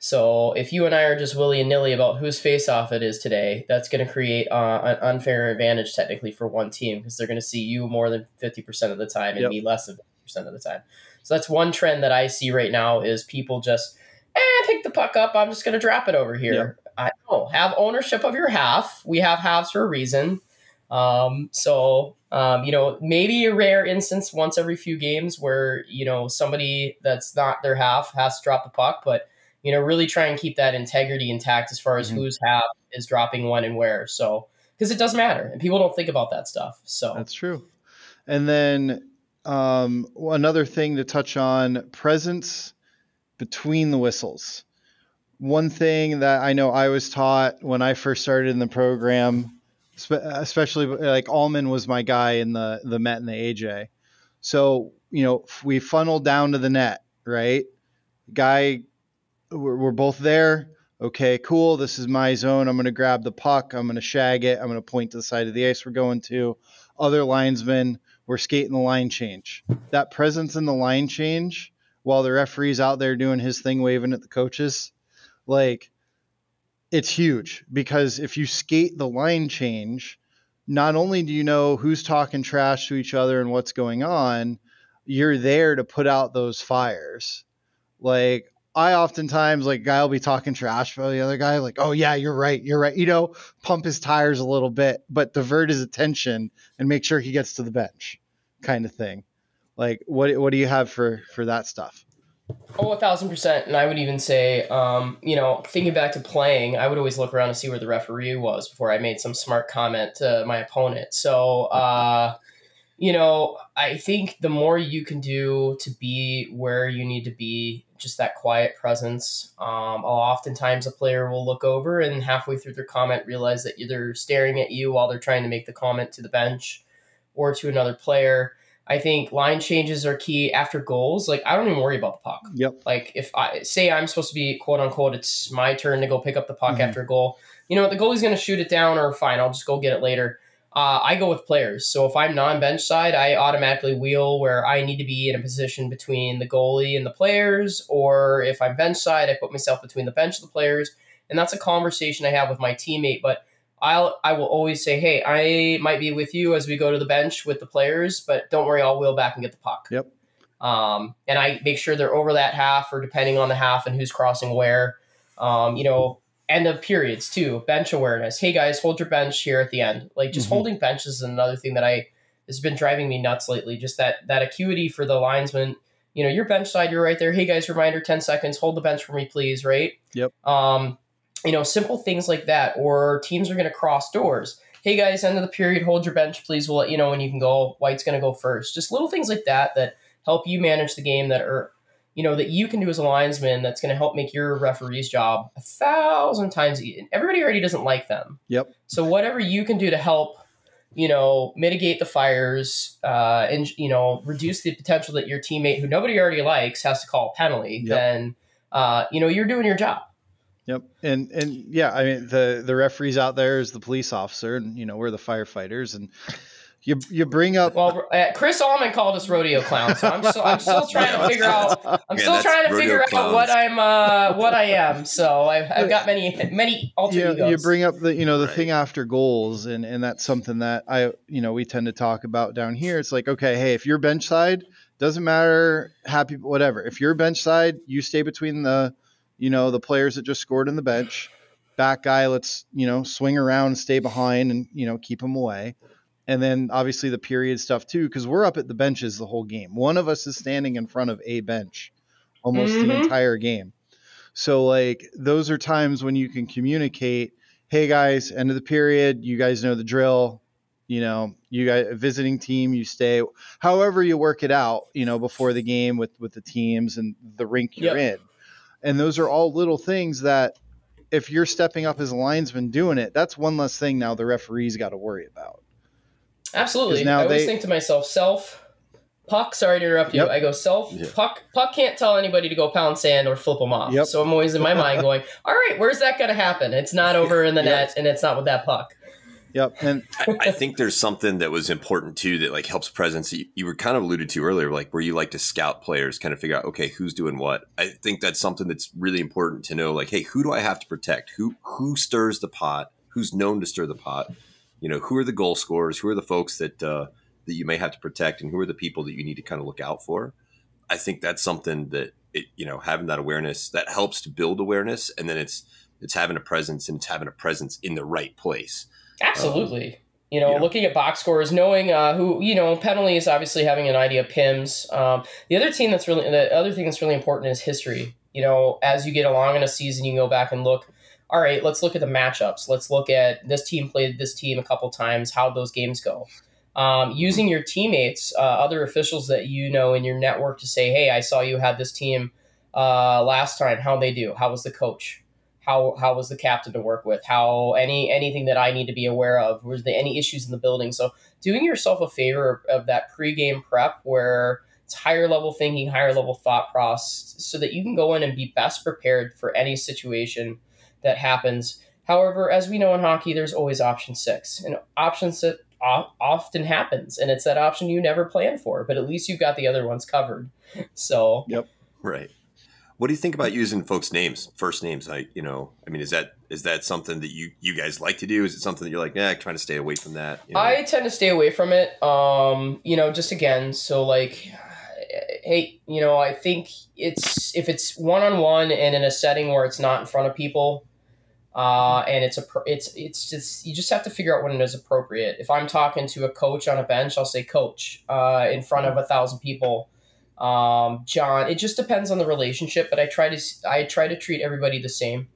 So if you and I are just willy and nilly about whose face off it is today, that's going to create uh, an unfair advantage technically for one team because they're going to see you more than fifty percent of the time and Yep. me less than fifty percent of the time. So that's one trend that I see right now is people just eh, pick the puck up. I'm just going to drop it over here. I have ownership of your half. We have halves for a reason. Um, so, um, you know, maybe a rare instance once every few games where, you know, somebody that's not their half has to drop the puck, but, you know, really try and keep that integrity intact as far as Mhm. whose half is dropping when and where. So, because it does matter, and people don't think about that stuff. So That's true. And then um, another thing to touch on presence between the whistles. One thing that I know I was taught when I first started in the program, especially like Allman was my guy in the the Met and the AJ. So you know we funneled down to the net, right? Guy, we're, we're both there. Okay, cool. This is my zone. I'm going to grab the puck. I'm going to shag it. I'm going to point to the side of the ice we're going to. Other linesmen, we're skating the line change. That presence in the line change while the referee's out there doing his thing, waving at the coaches, like it's huge because if you skate the line change, not only do you know who's talking trash to each other and what's going on, you're there to put out those fires. Like I oftentimes like guy will be talking trash for the other guy, like, oh yeah, you're right, you're right. You know, pump his tires a little bit, but divert his attention and make sure he gets to the bench, kind of thing. Like, what what do you have for for that stuff? Oh, a thousand percent. And I would even say, um, you know, thinking back to playing, I would always look around to see where the referee was before I made some smart comment to my opponent. So, uh, you know, I think the more you can do to be where you need to be, just that quiet presence. Um, oftentimes, a player will look over and halfway through their comment realize that they're staring at you while they're trying to make the comment to the bench or to another player. I think line changes are key after goals. Like I don't even worry about the puck. Yep. Like if I say I'm supposed to be quote unquote, it's my turn to go pick up the puck Mhm. after a goal. You know? The goalie's going to shoot it down, or fine, I'll just go get it later. Uh, I go with players. So if I'm non-bench side, I automatically wheel where I need to be in a position between the goalie and the players, or if I'm bench side, I put myself between the bench and the players, and that's a conversation I have with my teammate. But I'll I will always say, hey, I might be with you as we go to the bench with the players, but don't worry, I'll wheel back and get the puck. Yep. Um, and I make sure they're over that half, or depending on the half and who's crossing where. Um, you know, end of periods too. Bench awareness. Hey guys, hold your bench here at the end. Like just Mhm. holding benches is another thing that I has been driving me nuts lately. Just that that acuity for the linesman. You know, your bench side, you're right there. Hey guys, reminder, ten seconds. Hold the bench for me, please. Right. Yep. Um, you know, simple things like that. Or teams are going to cross doors. Hey guys, end of the period, hold your bench, please. We'll let you know when you can go. White's going to go first. Just little things like that that help you manage the game that are, you know, that you can do as a linesman. That's going to help make your referee's job a thousand times. e- Everybody already doesn't like them. Yep. So whatever you can do to help, you know, mitigate the fires, uh, and you know, reduce the potential that your teammate, who nobody already likes, has to call a penalty, Yep. then uh, you know you're doing your job. Yep. And and yeah, I mean the the referees out there is the police officer, and you know we're the firefighters, and you you bring up. Well, uh, Chris Allman called us rodeo clowns, so I'm still, I'm still trying to figure out. I'm Yeah, still trying to rodeo figure out what I'm, uh, what I am. So I've, I've got many, many alter you, egos. you bring up the you know the Right. thing after goals and and that's something that i you know we tend to talk about down here it's like okay hey if you're bench side doesn't matter happy whatever if you're bench side you stay between the you know the players that just scored in the bench back guy let's you know swing around and stay behind and you know keep them away and then obviously the period stuff too because we're up at the benches the whole game one of us is standing in front of a bench almost the Mhm. entire game so like those are times when you can communicate, hey guys, end of the period, you guys know the drill. You know, you guys visiting team, you stay. However you work it out, you know, before the game with with the teams and the rink you're in. And those are all little things that if you're stepping up as a linesman doing it, that's one less thing now the referee's got to worry about. Absolutely. 'Cause now I always they- think to myself, self, puck. Sorry to interrupt you. Yep. I go self, Yeah. puck. Puck can't tell anybody to go pound sand or flip them off. Yep. So I'm always in my mind going, all right, where's that going to happen? It's not over in the Yep. net, and it's not with that puck. Yep. And I, I think there's something that was important too that like helps presence. You, you were kind of alluded to earlier, like where you like to scout players, kind of figure out okay who's doing what. I think that's something that's really important to know. Like, hey, who do I have to protect? Who who stirs the pot? Who's known to stir the pot? You know, who are the goal scorers? Who are the folks that uh, that you may have to protect, and who are the people that you need to kind of look out for? I think that's something that it you know having that awareness that helps to build awareness, and then it's it's having a presence and it's having a presence in the right place. Absolutely. you know, you know. looking at box scores, knowing uh, who, you know, penalties, obviously having an idea PIMS. Um, the other team that's really, the other thing that's really important is history. You know, as you get along in a season, you go back and look. All right, let's look at the matchups. Let's look at this team played this team a couple times, how those games go. Um, using your teammates, uh, other officials that you know in your network to say, hey, I saw you had this team uh, last time. How they do? How was the coach? How, how was the captain to work with? How any anything that I need to be aware of? Was there any issues in the building? So doing yourself a favor of, of that pregame prep where it's higher level thinking, higher level thought process, so that you can go in and be best prepared for any situation that happens. However, as we know in hockey, there's always option six, and option six often happens, and it's that option you never plan for, but at least you've got the other ones covered. So, yep, right. What do you think about using folks' names, first names? I, you know, I mean, is that is that something that you you guys like to do? Is it something that you're like, yeah, trying to stay away from that? You know? I tend to stay away from it. Um, you know, just again, so like, hey, you know, I think it's if it's one on one and in a setting where it's not in front of people, uh, and it's a it's it's just you just have to figure out when it is appropriate. If I'm talking to a coach on a bench, I'll say coach uh, in front of a thousand people. Um, John, it just depends on the relationship, but I try to I try to treat everybody the same.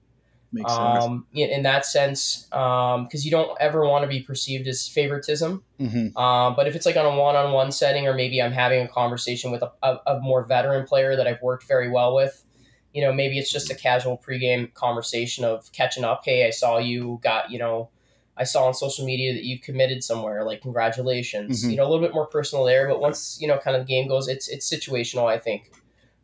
Makes sense. Um, in, in that sense, because um, you don't ever want to be perceived as favoritism. Mm-hmm. Um, but if it's like on a one-on-one setting, or maybe I'm having a conversation with a, a, a more veteran player that I've worked very well with, you know, maybe it's just a casual pregame conversation of catching up. Hey, I saw you got, you know, I saw on social media that you've committed somewhere. Like, congratulations. Mm-hmm. You know, a little bit more personal there. But once you know, kind of the game goes, it's it's situational. I think,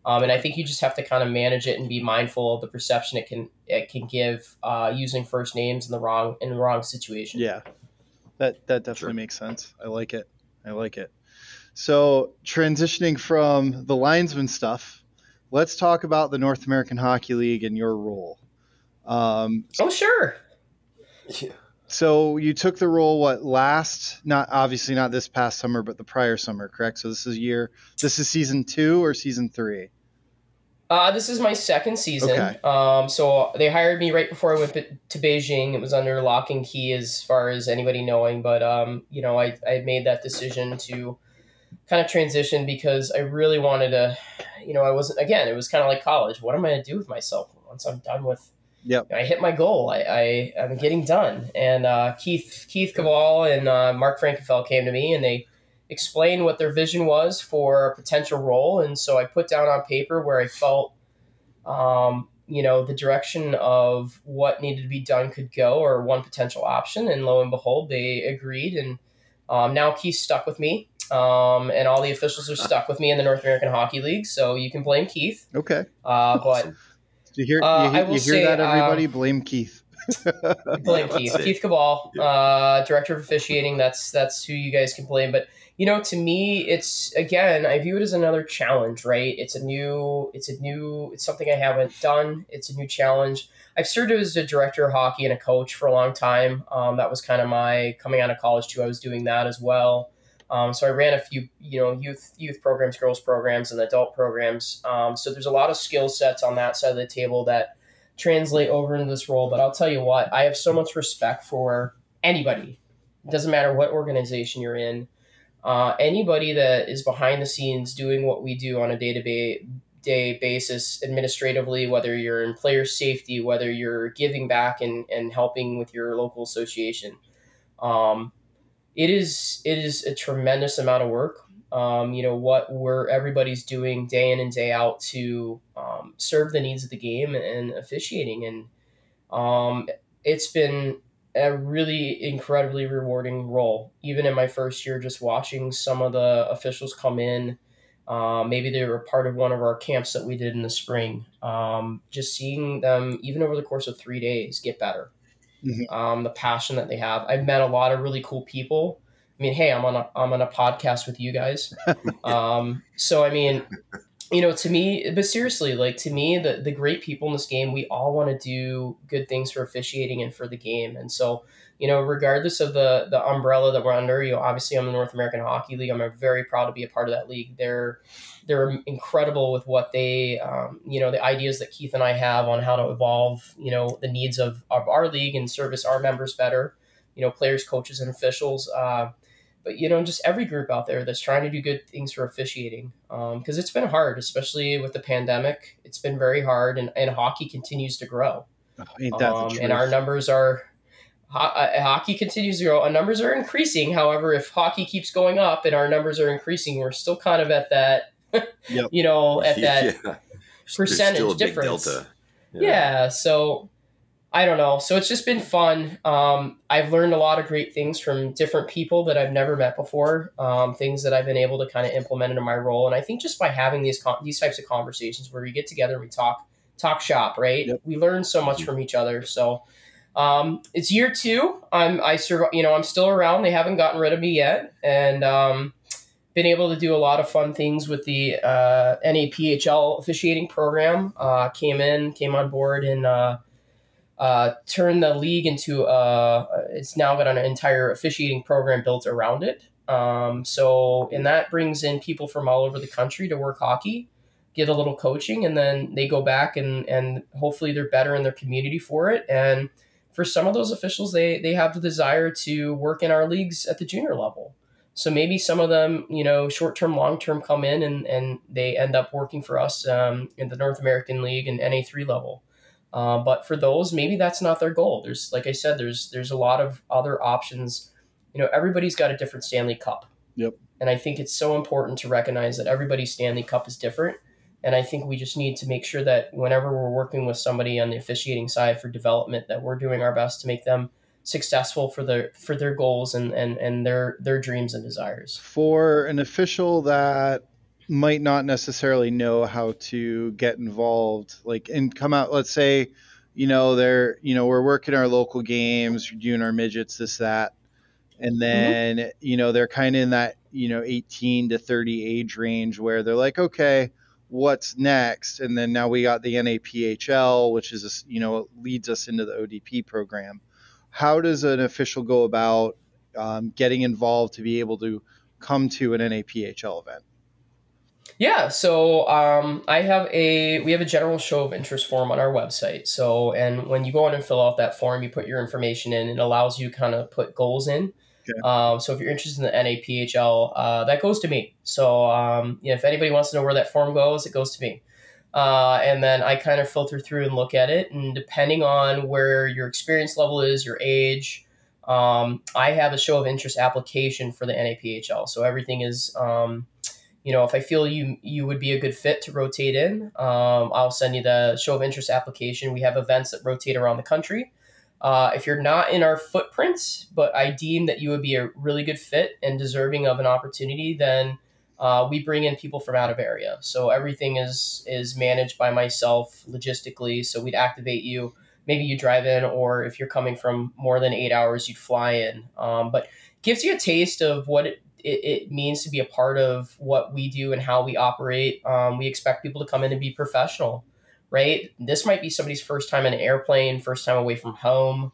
um, and I think you just have to kind of manage it and be mindful of the perception it can it can give uh, using first names in the wrong in the wrong situation. Yeah, that that definitely sure. makes sense. I like it. I like it. So transitioning from the linesman stuff let's talk about the North American Hockey League and your role. Um, oh, sure. Yeah. So you took the role what last? Not obviously not this past summer, but the prior summer, correct? So this is year. This is season two or season three? Uh, this is my second season. Okay. Um, so they hired me right before I went to Beijing. It was under lock and key as far as anybody knowing, but um, you know, I I made that decision to kind of transition because I really wanted to you know, I wasn't again. It was kind of like college. What am I going to do with myself once I'm done with? Yep. I hit my goal. I, I I'm getting done. And uh, Keith Keith Kaval and uh, Mark Frankenfeld came to me and they explained what their vision was for a potential role. And so I put down on paper where I felt, um, you know, the direction of what needed to be done could go, or one potential option. And lo and behold, they agreed. And um, now Keith stuck with me um, and all the officials are stuck with me in the North American Hockey League, so you can blame Keith. Okay. Uh, but you hear, uh, you, hear, you hear say, that, everybody? Um, blame Keith. blame Keith. Keith Kaval, uh, director of officiating. That's that's who you guys can blame. But you know, to me, it's again, I view it as another challenge. Right? It's a new, it's a new, it's something I haven't done. It's a new challenge. I've served as a director of hockey and a coach for a long time. Um, that was kind of my coming out of college too. I was doing that as well. Um, so I ran a few, you know, youth youth programs, girls programs, and adult programs. Um, so there's a lot of skill sets on that side of the table that translate over into this role. But I'll tell you what, I have so much respect for anybody. It doesn't matter what organization you're in. Uh, anybody that is behind the scenes doing what we do on a day to day basis administratively, whether you're in player safety, whether you're giving back and, and helping with your local association. Um, it is it is a tremendous amount of work. Um, you know what we're everybody's doing day in and day out to um, serve the needs of the game and officiating, and um, it's been a really incredibly rewarding role. Even in my first year, just watching some of the officials come in. Uh, maybe they were part of one of our camps that we did in the spring. Um, just seeing them, even over the course of three days, get better mm-hmm. um, the passion that they have. I've met a lot of really cool people. I mean, hey, I'm on a I'm on a podcast with you guys. um, so I mean, you know, to me, but seriously, like to me, the the great people in this game, we all want to do good things for officiating and for the game. And so, you know, regardless of the the umbrella that we're under, you know, obviously I'm the North American Hockey League. I'm very proud to be a part of that league. They're they're incredible with what they, um, you know, the ideas that Keith and I have on how to evolve, you know, the needs of, of our league and service our members better, you know, players, coaches, and officials. Uh, but you know, just every group out there that's trying to do good things for officiating, because um, it's been hard, especially with the pandemic. It's been very hard, and, and hockey continues to grow. Oh, Um, and our numbers are hockey continues to grow. Our numbers are increasing. However, if hockey keeps going up and our numbers are increasing, we're still kind of at that, Yep. you know, at that Yeah. Percentage still a big difference. delta. yeah. so i don't know so it's just been fun um, i've learned a lot of great things from different people that i've never met before um, things that i've been able to kind of implement into my role and i think just by having these con- these types of conversations where we get together and we talk talk shop right Yep. we learn so much from each other so um, it's year two i'm i serve you know i'm still around they haven't gotten rid of me yet and um, been able to do a lot of fun things with the uh, NAPHL officiating program. Uh, came in, came on board, and uh, uh, turned the league into uh, it's now got an entire officiating program built around it. Um, so, and that brings in people from all over the country to work hockey, get a little coaching, and then they go back and and hopefully they're better in their community for it. And for some of those officials, they they have the desire to work in our leagues at the junior level. So maybe some of them, you know, short term, long term, come in and, and they end up working for us um, in the North American League and NA three level. Uh, but for those, maybe that's not their goal. There's, like I said, there's there's a lot of other options. You know, everybody's got a different Stanley Cup. Yep. And I think it's so important to recognize that everybody's Stanley Cup is different. And I think we just need to make sure that whenever we're working with somebody on the officiating side for development, that we're doing our best to make them successful for their for their goals and and and their their dreams and desires. for an official that might not necessarily know how to get involved like and come out let's say you know they're you know we're working our local games doing our midgets this that and mm-hmm. then you know they're kind of in that you know 18 to 30 age range where they're like okay what's next and then now we got the naphl which is a, you know leads us into the odp program how does an official go about um, getting involved to be able to come to an NAPHL event? Yeah, so um, I have a we have a general show of interest form on our website. So and when you go in and fill out that form, you put your information in. It allows you kind of put goals in. Okay. Um, so if you're interested in the NAPHL, uh, that goes to me. So um, know, if anybody wants to know where that form goes, it goes to me. Uh, and then I kind of filter through and look at it. And depending on where your experience level is, your age, um, I have a show of interest application for the NAPHL. So everything is, um, you know, if I feel you you would be a good fit to rotate in, um, I'll send you the show of interest application. We have events that rotate around the country. Uh, if you're not in our footprint, but I deem that you would be a really good fit and deserving of an opportunity, then uh, we bring in people from out of area. So everything is is managed by myself logistically. So we'd activate you. Maybe you drive in, or if you're coming from more than eight hours, you'd fly in. Um, but gives you a taste of what it, it, it means to be a part of what we do and how we operate. Um, we expect people to come in and be professional, right? This might be somebody's first time in an airplane, first time away from home.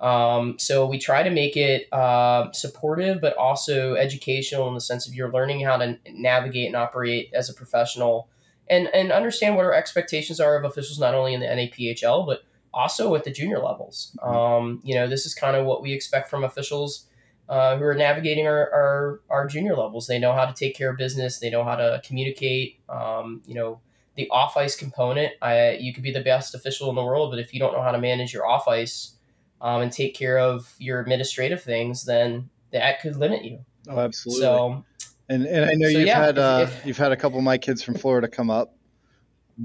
Um, so we try to make it uh, supportive, but also educational in the sense of you're learning how to navigate and operate as a professional, and and understand what our expectations are of officials, not only in the NAPHL but also at the junior levels. Um, you know, this is kind of what we expect from officials uh, who are navigating our, our our junior levels. They know how to take care of business. They know how to communicate. Um, you know, the off ice component. I you could be the best official in the world, but if you don't know how to manage your off ice um, and take care of your administrative things, then that could limit you. Oh, absolutely. So, and and I know so you've yeah, had uh, if- you've had a couple of my kids from Florida come up.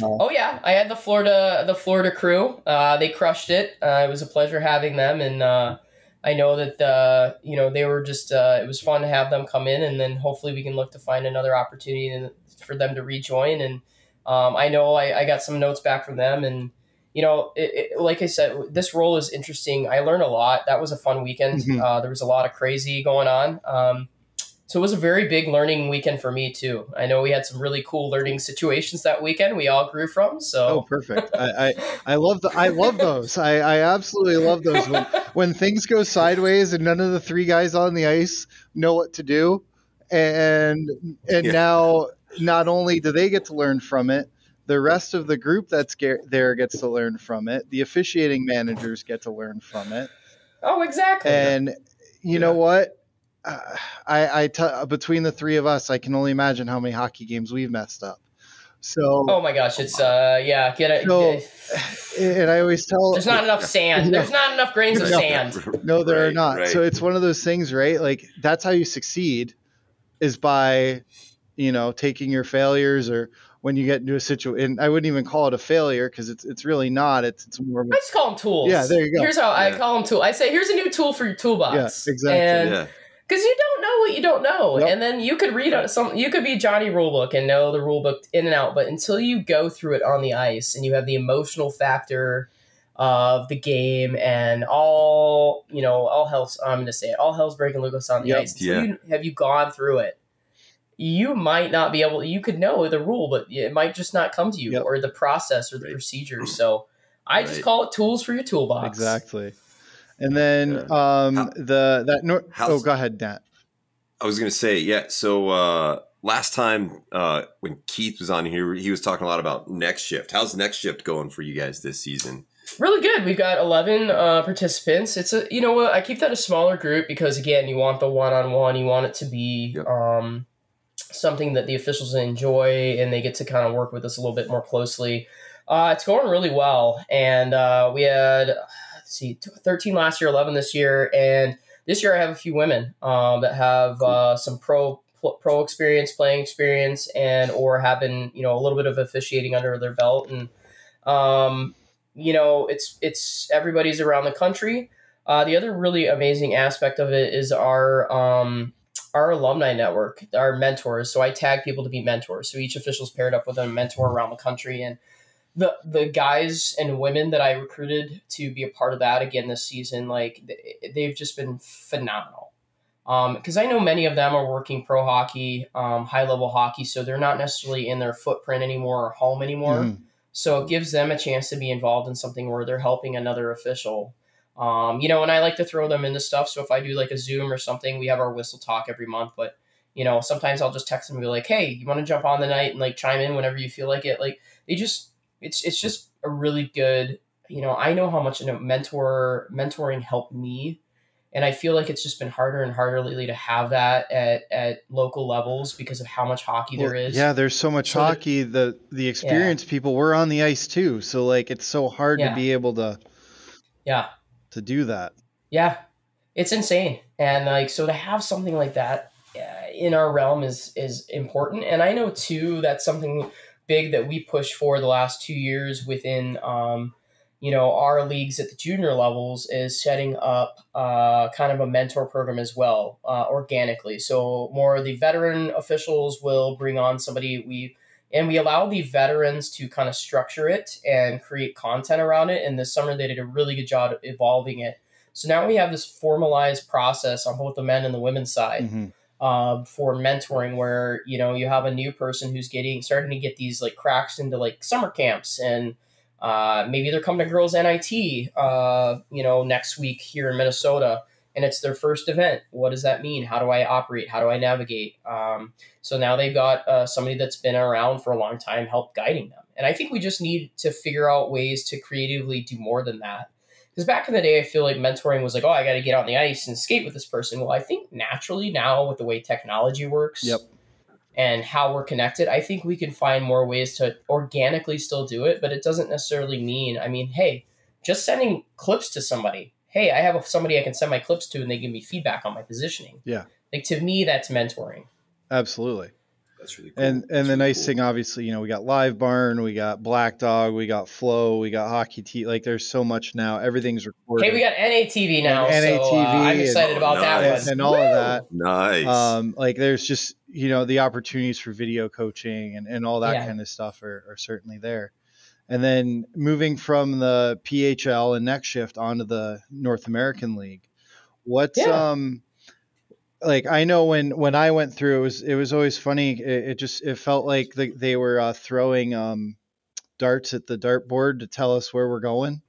Uh, oh yeah, I had the Florida the Florida crew. Uh, they crushed it. Uh, it was a pleasure having them, and uh, I know that uh, you know they were just. Uh, it was fun to have them come in, and then hopefully we can look to find another opportunity for them to rejoin. And um, I know I, I got some notes back from them, and you know, it, it, like I said, this role is interesting. I learned a lot. That was a fun weekend. Mhm. Uh, there was a lot of crazy going on. Um, so it was a very big learning weekend for me too. I know we had some really cool learning situations that weekend. We all grew from. oh, So perfect. I, I I love the I love those. I, I absolutely love those when when things go sideways and none of the three guys on the ice know what to do, and and Yeah. now not only do they get to learn from it, the rest of the group that's ge- there gets to learn from it. The officiating managers get to learn from it. oh, exactly. And you know what? Uh, I, I t- between the three of us, I can only imagine how many hockey games we've messed up. So, Oh my gosh, it's uh yeah, get it. So- and I always tell There's not enough sand. There's not enough grains of No. sand. No, there are not. right. So it's one of those things, right? Like that's how you succeed is by, you know, taking your failures or when you get into a situation. I wouldn't even call it a failure because it's it's really not. It's it's more. Of I a, just call them tools. Yeah, there you go. Here's how I call them tool. I say, here's a new tool for your toolbox. Yeah, exactly. And yeah. because you don't know what you don't know, Yep. and then you could read on some. You could be Johnny Rulebook and know the rulebook in and out, but until you go through it on the ice and you have the emotional factor of the game and all you know, all hell's I'm going to say it, all hell's breaking loose on the Yep. ice. Until Yeah. you have you gone through it. You might not be able. You could know the rule, but it might just not come to you, Yep. or the process, or the Right. procedures. So, I just call it tools for your toolbox. Exactly. And then um How- the that nor- oh go ahead Nat. I was gonna say, yeah. So uh, last time uh, when Keith was on here, he was talking a lot about next shift. How's next shift going for you guys this season? Really good. We've got 11 uh, participants. It's a, you know what, I keep that a smaller group because, again, you want the one on one, you want it to be Yep. um, something that the officials enjoy and they get to kind of work with us a little bit more closely. Uh, it's going really well. And uh, we had, let's see, 13 last year, 11 this year. And this year I have a few women um, that have uh, some pro pro experience, playing experience, and or have been you know a little bit of officiating under their belt, and um, you know it's it's everybody's around the country. Uh, the other really amazing aspect of it is our um, our alumni network, our mentors. So I tag people to be mentors. So each official's paired up with a mentor around the country, and the the guys and women that I recruited to be a part of that again this season, like they- they've just been phenomenal. Because I know many of them are working pro hockey, um, high level hockey, so they're not necessarily in their footprint anymore or home anymore. Mhm. So it gives them a chance to be involved in something where they're helping another official. Um, you know, and I like to throw them into stuff. So if I do like a Zoom or something, we have our whistle talk every month. But you know, sometimes I'll just text them and be like, "Hey, you want to jump on the night and like chime in whenever you feel like it?" Like they just, it's it's just a really good. You know, I know how much you know, mentor mentoring helped me, and I feel like it's just been harder and harder lately to have that at at local levels because of how much hockey there Well, is. Yeah, there's so much So hockey. The the experienced people were on the ice too, so like it's so hard Yeah. to be able to yeah. To do that. Yeah, it's insane, and like so to have something like that uh, in our realm is is important. And I know too that's something big that we pushed for the last two years within, um, you know, our leagues at the junior levels is setting up uh, kind of a mentor program as well, uh, organically. So more of the veteran officials will bring on somebody we. And we allow the veterans to kind of structure it and create content around it. And this summer, they did a really good job evolving it. So now we have this formalized process on both the men and the women's side Mhm. uh, for mentoring, where you know you have a new person who's getting starting to get these like cracks into like summer camps, and uh, maybe they're coming to girls NIT, uh, you know, next week here in Minnesota, and it's their first event. What does that mean? How do I operate? How do I navigate? Um, so now they've got uh, somebody that's been around for a long time help guiding them, and I think we just need to figure out ways to creatively do more than that. Because back in the day, I feel like mentoring was like, oh, I got to get on the ice and skate with this person. Well, I think naturally now, with the way technology works Yep. and how we're connected, I think we can find more ways to organically still do it. But it doesn't necessarily mean, I mean, hey, just sending clips to somebody. Hey, I have somebody I can send my clips to and they give me feedback on my positioning. Yeah. Like to me, that's mentoring. Absolutely. That's really cool. And That's and the really nice cool. thing, obviously, you know, we got Live Barn, we got Black Dog, we got Flow, we got Hockey T. Like, there's so much now. Everything's recorded. Hey, we got NATV now. And so uh, I'm excited and- about that nice. one. and all of that. Nice. Um, like, there's just you know the opportunities for video coaching and, and all that Yeah. kind of stuff are, are certainly there. And then moving from the PHL and next shift onto the North American League, what's Yeah. um like I know when when I went through it was it was always funny. It, it just it felt like the, they were uh, throwing um darts at the dartboard to tell us where we're going.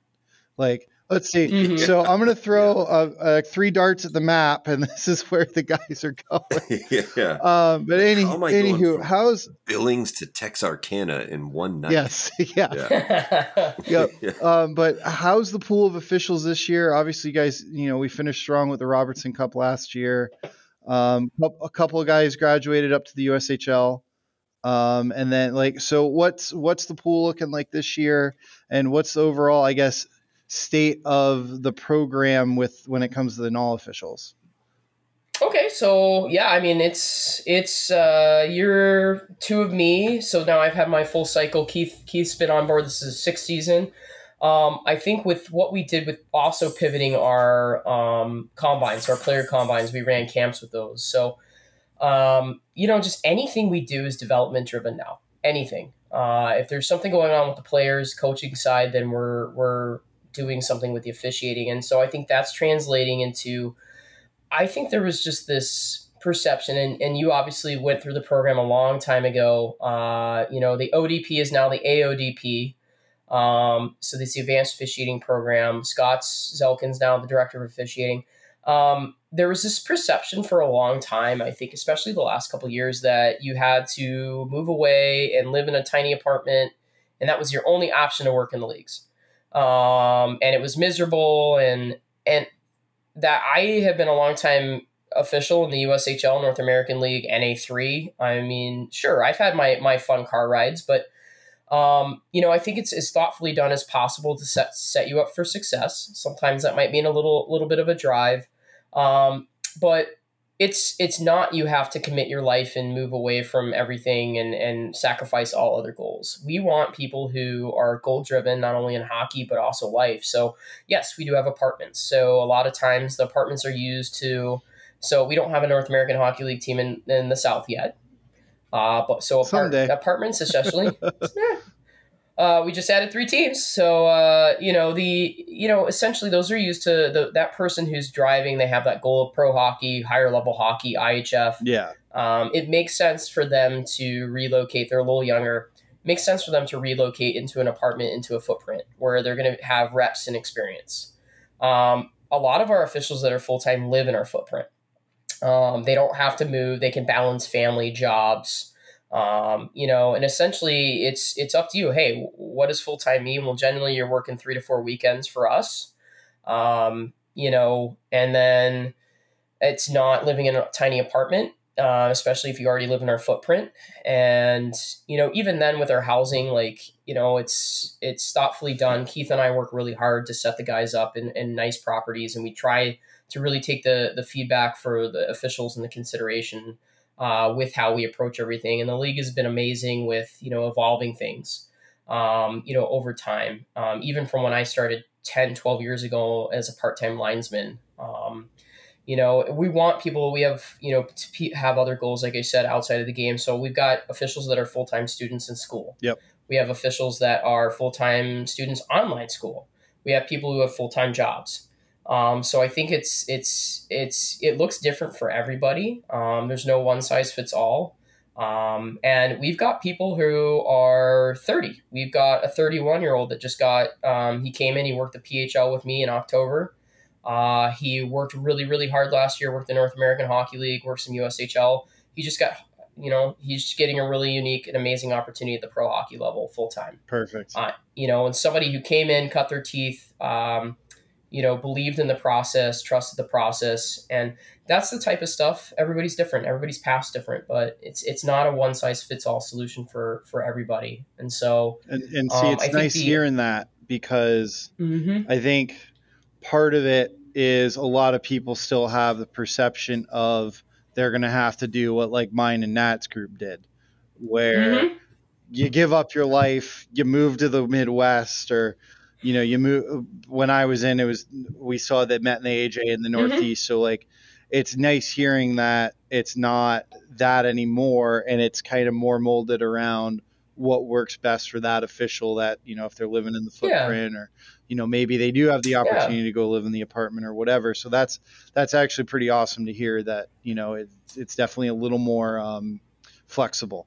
Like let's see. Mhm. So I'm gonna throw uh, uh, three darts at the map, and this is where the guys are going. yeah. Um, but any, How am I going anywho, from- how's Billings to Texarkana in one night. yes, yeah, Yeah. yep. Yeah. Um, but how's the pool of officials this year? Obviously, you guys, you know, we finished strong with the Robertson Cup last year. Um, a couple of guys graduated up to the USHL. Um, and then like, so what's what's the pool looking like this year, and what's the overall, I guess, state of the program with when it comes to the null officials? Okay, so yeah, I mean it's it's uh, year two of me. So now I've had my full cycle. Keith Keith's been on board. This is sixth season. Um, I think with what we did with also pivoting our um, combines, our player combines, we ran camps with those. So um, you know, just anything we do is development driven now. Anything. Uh, if there's something going on with the players, coaching side, then we're we're doing something with the officiating, and so I think that's translating into. I think there was just this perception, and, and you obviously went through the program a long time ago. Uh, you know, the ODP is now the AODP. Um, so this Advanced Officiating Program. Scott Zelkin's now the Director of Officiating. Um, there was this perception for a long time, I think, especially the last couple years, that you had to move away and live in a tiny apartment, and that was your only option to work in the leagues. Um, and it was miserable, and and that I have been a long time official in the USHL North American League NA three. I mean, sure, I've had my my fun car rides, but um, you know, I think it's as thoughtfully done as possible to set set you up for success. Sometimes that might mean a little little bit of a drive, um, but it's it's not you have to commit your life and move away from everything and and sacrifice all other goals. We want people who are goal driven, not only in hockey but also life. So yes, we do have apartments. So a lot of times the apartments are used to. So we don't have a North American Hockey League team in, in the South yet. Uh, but so apart- apartments, especially. yeah. Uh, we just added three teams, so uh, you know the you know essentially those are used to the, that person who's driving. They have that goal of pro hockey, higher level hockey, IIHF. Yeah, um, it makes sense for them to relocate. They're a little younger. It makes sense for them to relocate into an apartment, into a footprint where they're going to have reps and experience. Um, a lot of our officials that are full time live in our footprint. Um, they don't have to move. They can balance family, jobs, um, you know, and essentially it's it's up to you. Hey, what does full time mean? Well, generally you're working three to four weekends for us. Um, you know, and then it's not living in a tiny apartment. Uh, especially if you already live in our footprint. And you know, even then with our housing, like you know, it's it's thoughtfully done. Keith and I work really hard to set the guys up in, in nice properties, and we try to really take the the feedback for the officials and the consideration uh, with how we approach everything. And the league has been amazing with you know evolving things, um, you know, over time. Um, even from when I started 10, 12 years ago as a part time linesman. Um, you know, we want people. We have you know to have other goals, like I said, outside of the game. So we've got officials that are full time students in school. Yep. We have officials that are full time students online school. We have people who have full time jobs. Um, so I think it's it's it's it looks different for everybody. Um, there's no one size fits all. Um, and we've got people who are 30. We've got a 31 year old that just got, um, he came in, he worked the PHL with me in October. Uh, he worked really, really hard last year, worked the North American Hockey League, Worked in USHL. He just got, you know, he's getting a really unique and amazing opportunity at the pro hockey level full time. Perfect. Uh, you know, and somebody who came in, cut their teeth, um, you know, believed in the process, trusted the process, and that's the type of stuff. Everybody's different. Everybody's past different, but it's it's not a one size fits all solution for for everybody. And so, and, and see, um, it's nice the, hearing that because mm-hmm. I think part of it is a lot of people still have the perception of they're going to have to do what like mine and Nat's group did, where mm-hmm. you give up your life, you move to the Midwest or you know, you move when I was in, it was we saw that met in the AJ in the mm-hmm. Northeast. Mm-hmm. So like, it's nice hearing that it's not that anymore, and it's kind of more molded around what works best for that official. That you know, if they're living in the footprint, yeah. or you know, maybe they do have the opportunity yeah. to go live in the apartment or whatever. So that's that's actually pretty awesome to hear that you know it's it's definitely a little more um, flexible.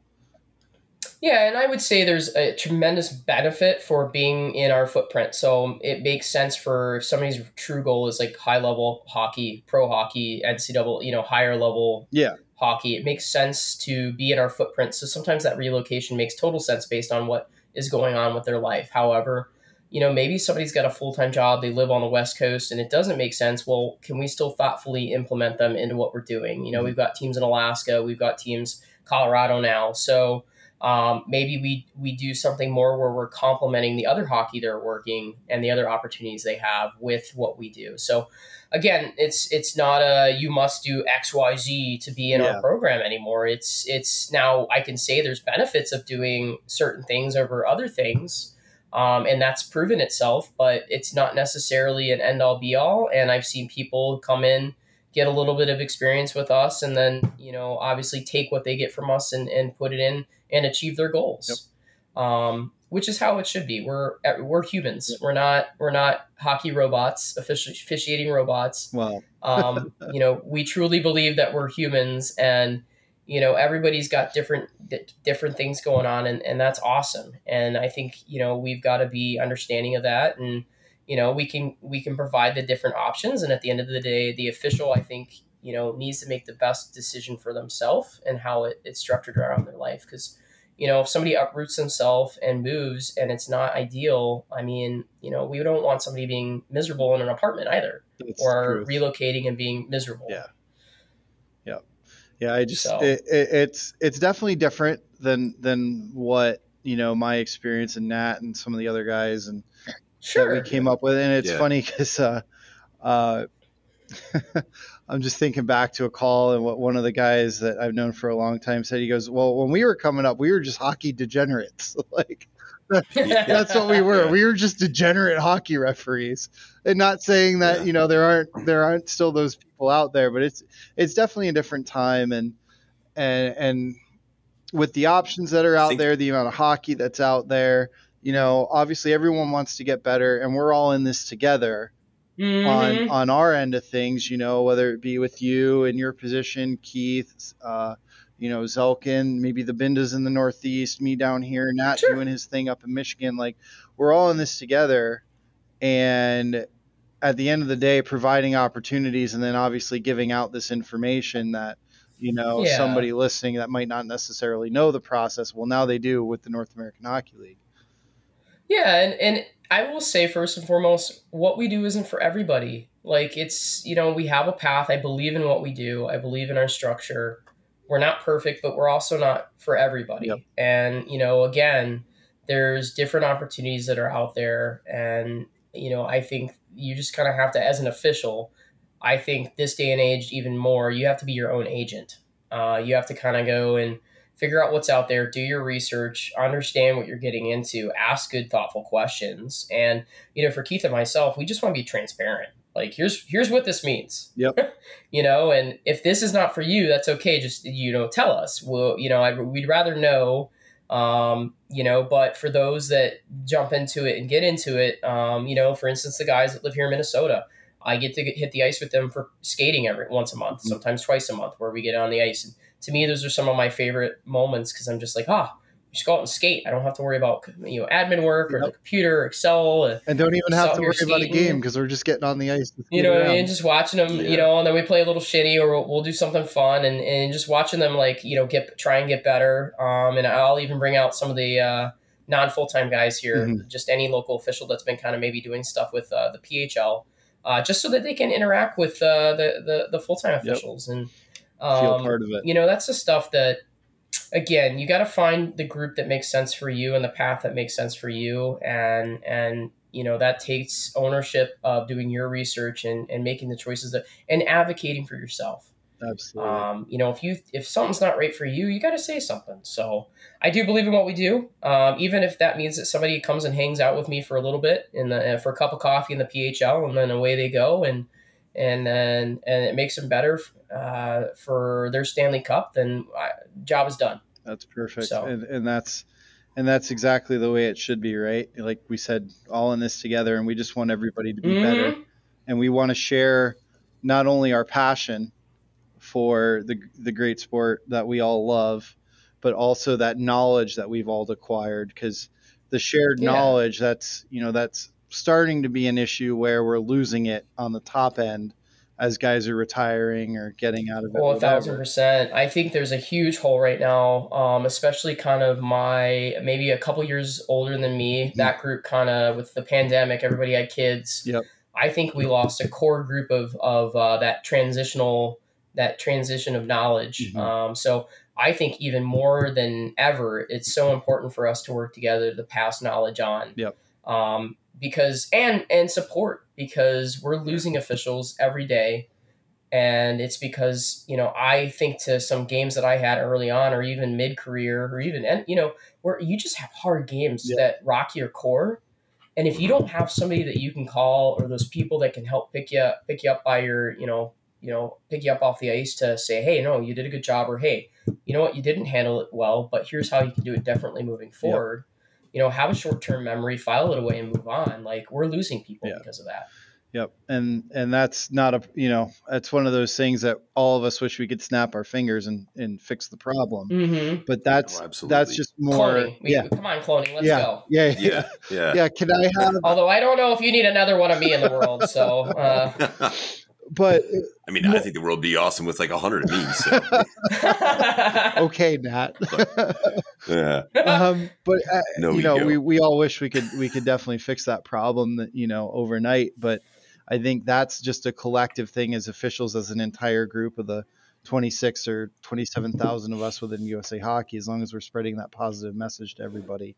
Yeah, and I would say there's a tremendous benefit for being in our footprint. So it makes sense for if somebody's true goal is like high level hockey, pro hockey, NCAA, you know, higher level yeah. hockey. It makes sense to be in our footprint. So sometimes that relocation makes total sense based on what is going on with their life. However, you know, maybe somebody's got a full time job, they live on the West Coast, and it doesn't make sense. Well, can we still thoughtfully implement them into what we're doing? You know, mm-hmm. we've got teams in Alaska, we've got teams Colorado now. So um, maybe we we do something more where we're complementing the other hockey they're working and the other opportunities they have with what we do. So again, it's it's not a you must do X Y Z to be in Yeah. our program anymore. It's it's now I can say there's benefits of doing certain things over other things. Um, and that's proven itself, but it's not necessarily an end all be all. And I've seen people come in, get a little bit of experience with us, and then, you know, obviously take what they get from us and, and put it in and achieve their goals. Um, which is how it should be. We're we're humans. We're not we're not hockey robots, officiating robots Well, um, you know we truly believe that we're humans and you know everybody's got different di- different things going on and, and that's awesome and i think you know we've got to be understanding of that and you know we can we can provide the different options and at the end of the day the official i think you know needs to make the best decision for themselves and how it, it's structured around their life because you know if somebody uproots themselves and moves and it's not ideal i mean you know we don't want somebody being miserable in an apartment either that's or truth. relocating and being miserable. Yeah. Yeah, Yeah. I just So- it, it, it's it's definitely different than than what you know my experience and Nat and some of the other guys and Sure. that we came up with, and it's Yeah. funny because uh, uh, I'm just thinking back to a call and what one of the guys that I've known for a long time said. He goes, "Well, when we were coming up, we were just hockey degenerates. like that's what we were. We were just degenerate hockey referees. And not saying that Yeah. you know there aren't there aren't still those people out there, but it's it's definitely a different time and and and with the options that are out Think- there, the amount of hockey that's out there, you know, obviously everyone wants to get better, and we're all in this together Mhm. on on our end of things. You know, whether it be with you in your position, Keith. Uh, you know, Zelkin, maybe the Bindas in the Northeast, me down here, Nat Sure. doing his thing up in Michigan. Like, we're all in this together. And at the end of the day, providing opportunities and then obviously giving out this information that, you know, Yeah. somebody listening that might not necessarily know the process. Well, now they do with the North American Hockey League. Yeah, and, and I will say first and foremost, what we do isn't for everybody. Like it's you know, we have a path. I believe in what we do. I believe in our structure. We're not perfect, but we're also not for everybody. Yep. And, you know, again, there's different opportunities that are out there. And, you know, I think you just kind of have to, as an official, I think this day and age, even more, you have to be your own agent. Uh, you have to kind of go and figure out what's out there, do your research, understand what you're getting into, ask good, thoughtful questions. And, you know, for Keith and myself, we just want to be transparent. Like, here's here's what this means. Yep. you know, and if this is not for you, that's okay. Just you know, tell us. Well, you know, I, we'd rather know. Um, you know, but for those that jump into it and get into it, um, you know, for instance, the guys that live here in Minnesota, I get to get, hit the ice with them for skating every once a month, sometimes twice a month, where we get on the ice. And to me, those are some of my favorite moments because I'm just like, ah, just go out and skate. I don't have to worry about you know admin work or the Yep. computer, Excel. And, And don't even have to worry about a game because we're just getting on the ice. you know what I around. mean? Just watching them, Yeah. you know, and then we play a little shinny or we'll, we'll do something fun and, and just watching them like, you know, get, try and get better. Um, and I'll even bring out some of the, uh, non full-time guys here, Mhm. just any local official that's been kind of maybe doing stuff with, uh, the PHL, uh, just so that they can interact with, uh, the, the, the full-time Yep. officials and, Feel um, part of it. you know, that's the stuff that, again, you got to find the group that makes sense for you and the path that makes sense for you. And, and, you know, that takes ownership of doing your research and, and making the choices that, and advocating for yourself. Absolutely. Um, you know, if you, if something's not right for you, you got to say something. So I do believe in what we do. Um, even if that means that somebody comes and hangs out with me for a little bit in the, uh, for a cup of coffee in the PHL and then away they go. And, and then, and it makes them better, uh, for their Stanley Cup, then I, job is done. That's perfect. So- And, and that's and that's exactly the way it should be, right? Like we said, all in this together, and we just want everybody to be better, Mhm. and we want to share not only our passion for the the great sport that we all love, but also that knowledge that we've all acquired. Because the shared Yeah. knowledge that's you know that's starting to be an issue where we're losing it on the top end as guys are retiring or getting out of it. Well, a thousand percent. I think there's a huge hole right now, um, especially kind of my maybe a couple years older than me. That group kind of with the pandemic, everybody had kids. Yep. I think we lost a core group of of uh, that transitional that transition of knowledge. Mhm. Um, so I think even more than ever, it's so important for us to work together to pass knowledge on. Yep. Um, because and and support because we're losing officials every day, and it's because you know I think to some games that I had early on, or even mid career, or even and you know where you just have hard games Yeah. that rock your core. And if you don't have somebody that you can call or those people that can help pick you up, pick you up by your, you know, you know, pick you up off the ice to say, hey, no, you did a good job, or hey, you know what, you didn't handle it well, but here's how you can do it differently moving forward. You know, have a short term memory, file it away, and move on. Like we're losing people Yeah. because of that. Yep. And and that's not a you know, that's one of those things that all of us wish we could snap our fingers and, and fix the problem. Mm-hmm. But that's Oh, that's just more Cloning. We, yeah. Come on, cloning. Let's yeah, go. yeah. Yeah. yeah, yeah. Yeah. Can I have Although I don't know if you need another one of me in the world. So, uh, but I mean, I think the world would be awesome with like a hundred of me. So okay, Nat. yeah, um, but uh, No you know, ego. we, we all wish we could we could definitely fix that problem that you know overnight. But I think that's just a collective thing as officials, as an entire group of the 26 or 27,000 of us within USA Hockey. As long as we're spreading that positive message to everybody,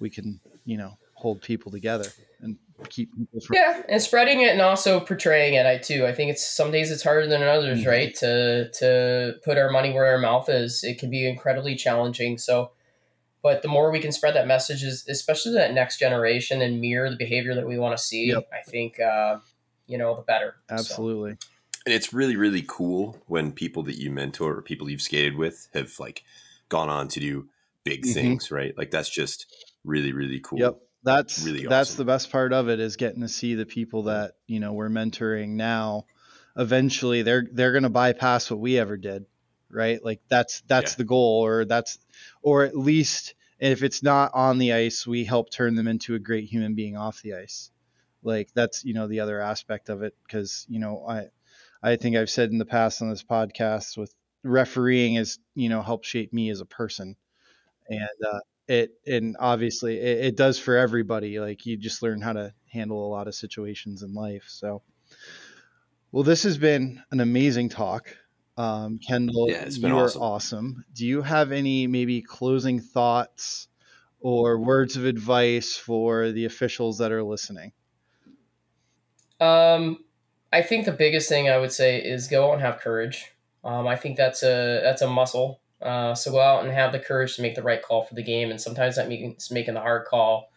we can you know hold people together and keep people from. Yeah, and spreading it and also portraying it. I too. I think it's some days it's harder than others, Mhm. right? To to put our money where our mouth is. It can be incredibly challenging. So, but the more we can spread that message, is especially to that next generation and mirror the behavior that we want to see. Yep. I think uh, you know the better. So, Absolutely. and it's really really cool when people that you mentor or people you've skated with have like gone on to do big Mhm. things, right? Like that's just really really cool. Yep. That's Really that's the best part of it is getting to see the people that you know we're mentoring now. Eventually, they're they're going to bypass what we ever did, right? Like that's that's Yeah. the goal, or that's or at least if it's not on the ice, we help turn them into a great human being off the ice. Like that's you know the other aspect of it because you know I I think I've said in the past on this podcast with refereeing is you know helped shape me as a person, and uh, it and obviously it, it does for everybody like you just learn how to handle a lot of situations in life so well this has been an amazing talk um, kendall Yeah, it's been you are awesome. awesome do you have any maybe closing thoughts or words of advice for the officials that are listening Um, I think the biggest thing I would say is go out and have courage. Um, I think that's a that's a muscle. Uh, so go out and have the courage to make the right call for the game, and sometimes that means making the hard call.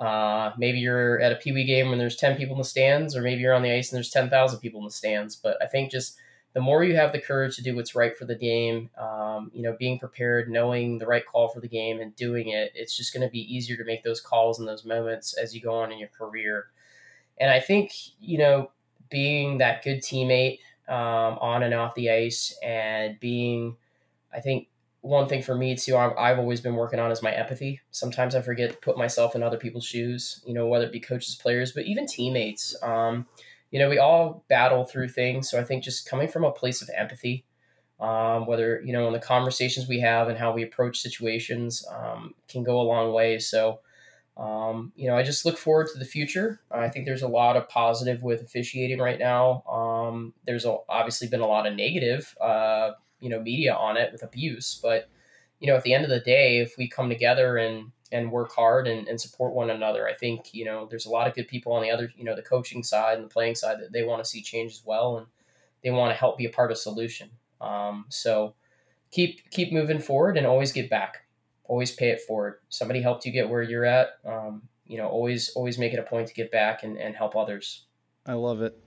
Uh, maybe you're at a Pee Wee game when there's ten people in the stands, or maybe you're on the ice and there's ten thousand people in the stands. But I think just the more you have the courage to do what's right for the game, um, you know, being prepared, knowing the right call for the game, and doing it, it's just going to be easier to make those calls in those moments as you go on in your career. And I think, you know, being that good teammate um, on and off the ice and being, I think one thing for me too, I've, I've always been working on is my empathy. Sometimes I forget to put myself in other people's shoes, you know, whether it be coaches, players, but even teammates. Um, you know, we all battle through things. So I think just coming from a place of empathy, um, whether, you know, in the conversations we have and how we approach situations um, can go a long way. So, um, you know, I just look forward to the future. I think there's a lot of positive with officiating right now. Um, there's a, obviously been a lot of negative, uh, you know, media on it with abuse. But you know, at the end of the day, if we come together and and work hard and, and support one another, I think you know there's a lot of good people on the other, you know, the coaching side and the playing side that they want to see change as well, and they want to help be a part of solution. Um, so keep keep moving forward and always get back always pay it forward. Somebody helped you get where you're at. Um, you know, always always make it a point to get back and, and help others. I love it.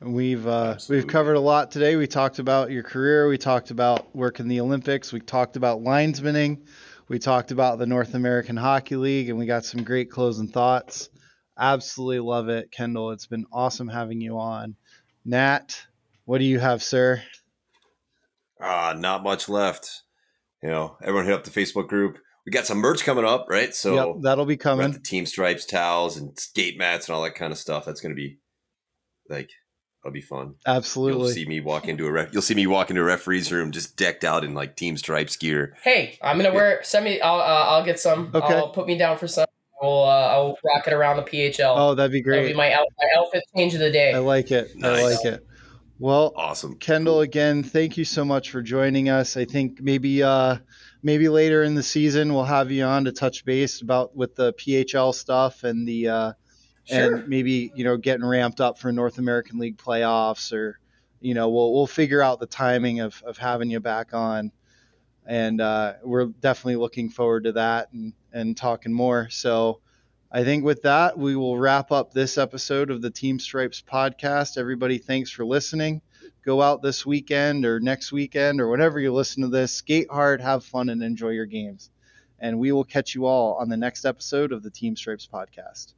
We've uh, Absolutely. we've covered a lot today. We talked about your career. We talked about working the Olympics. We talked about linesmaning. We talked about the North American Hockey League, and we got some great closing thoughts. Absolutely love it, Kendall. It's been awesome having you on. Nat, what do you have, sir? Ah, not much left. You know, everyone hit up the Facebook group. We got some merch coming up, right? So yep, that'll be we got the coming. team stripes, towels, and skate mats and all that kind of stuff. That's going to be like that'll be fun. Absolutely. You'll see me walk into a ref. You'll see me walk into a referee's room just decked out in like team stripes gear. Hey, I'm gonna wear. Send me. I'll uh, I'll get some. Okay. I'll put me down for some. I'll uh, I'll rock it around the PHL. Oh, that'd be great. That'll be great. my, out, my outfit change of the day. I like it. I like it. Well, Awesome. Kendall, Cool. again, thank you so much for joining us. I think maybe uh, maybe later in the season we'll have you on to touch base about with the PHL stuff and the uh, And maybe you know getting ramped up for North American League playoffs or you know we'll we'll figure out the timing of of having you back on. And uh, we're definitely looking forward to that and and talking more. So. I think with that, we will wrap up this episode of the Team Stripes podcast. Everybody, thanks for listening. Go out this weekend or next weekend or whenever you listen to this. Skate hard, have fun, and enjoy your games. And we will catch you all on the next episode of the Team Stripes podcast.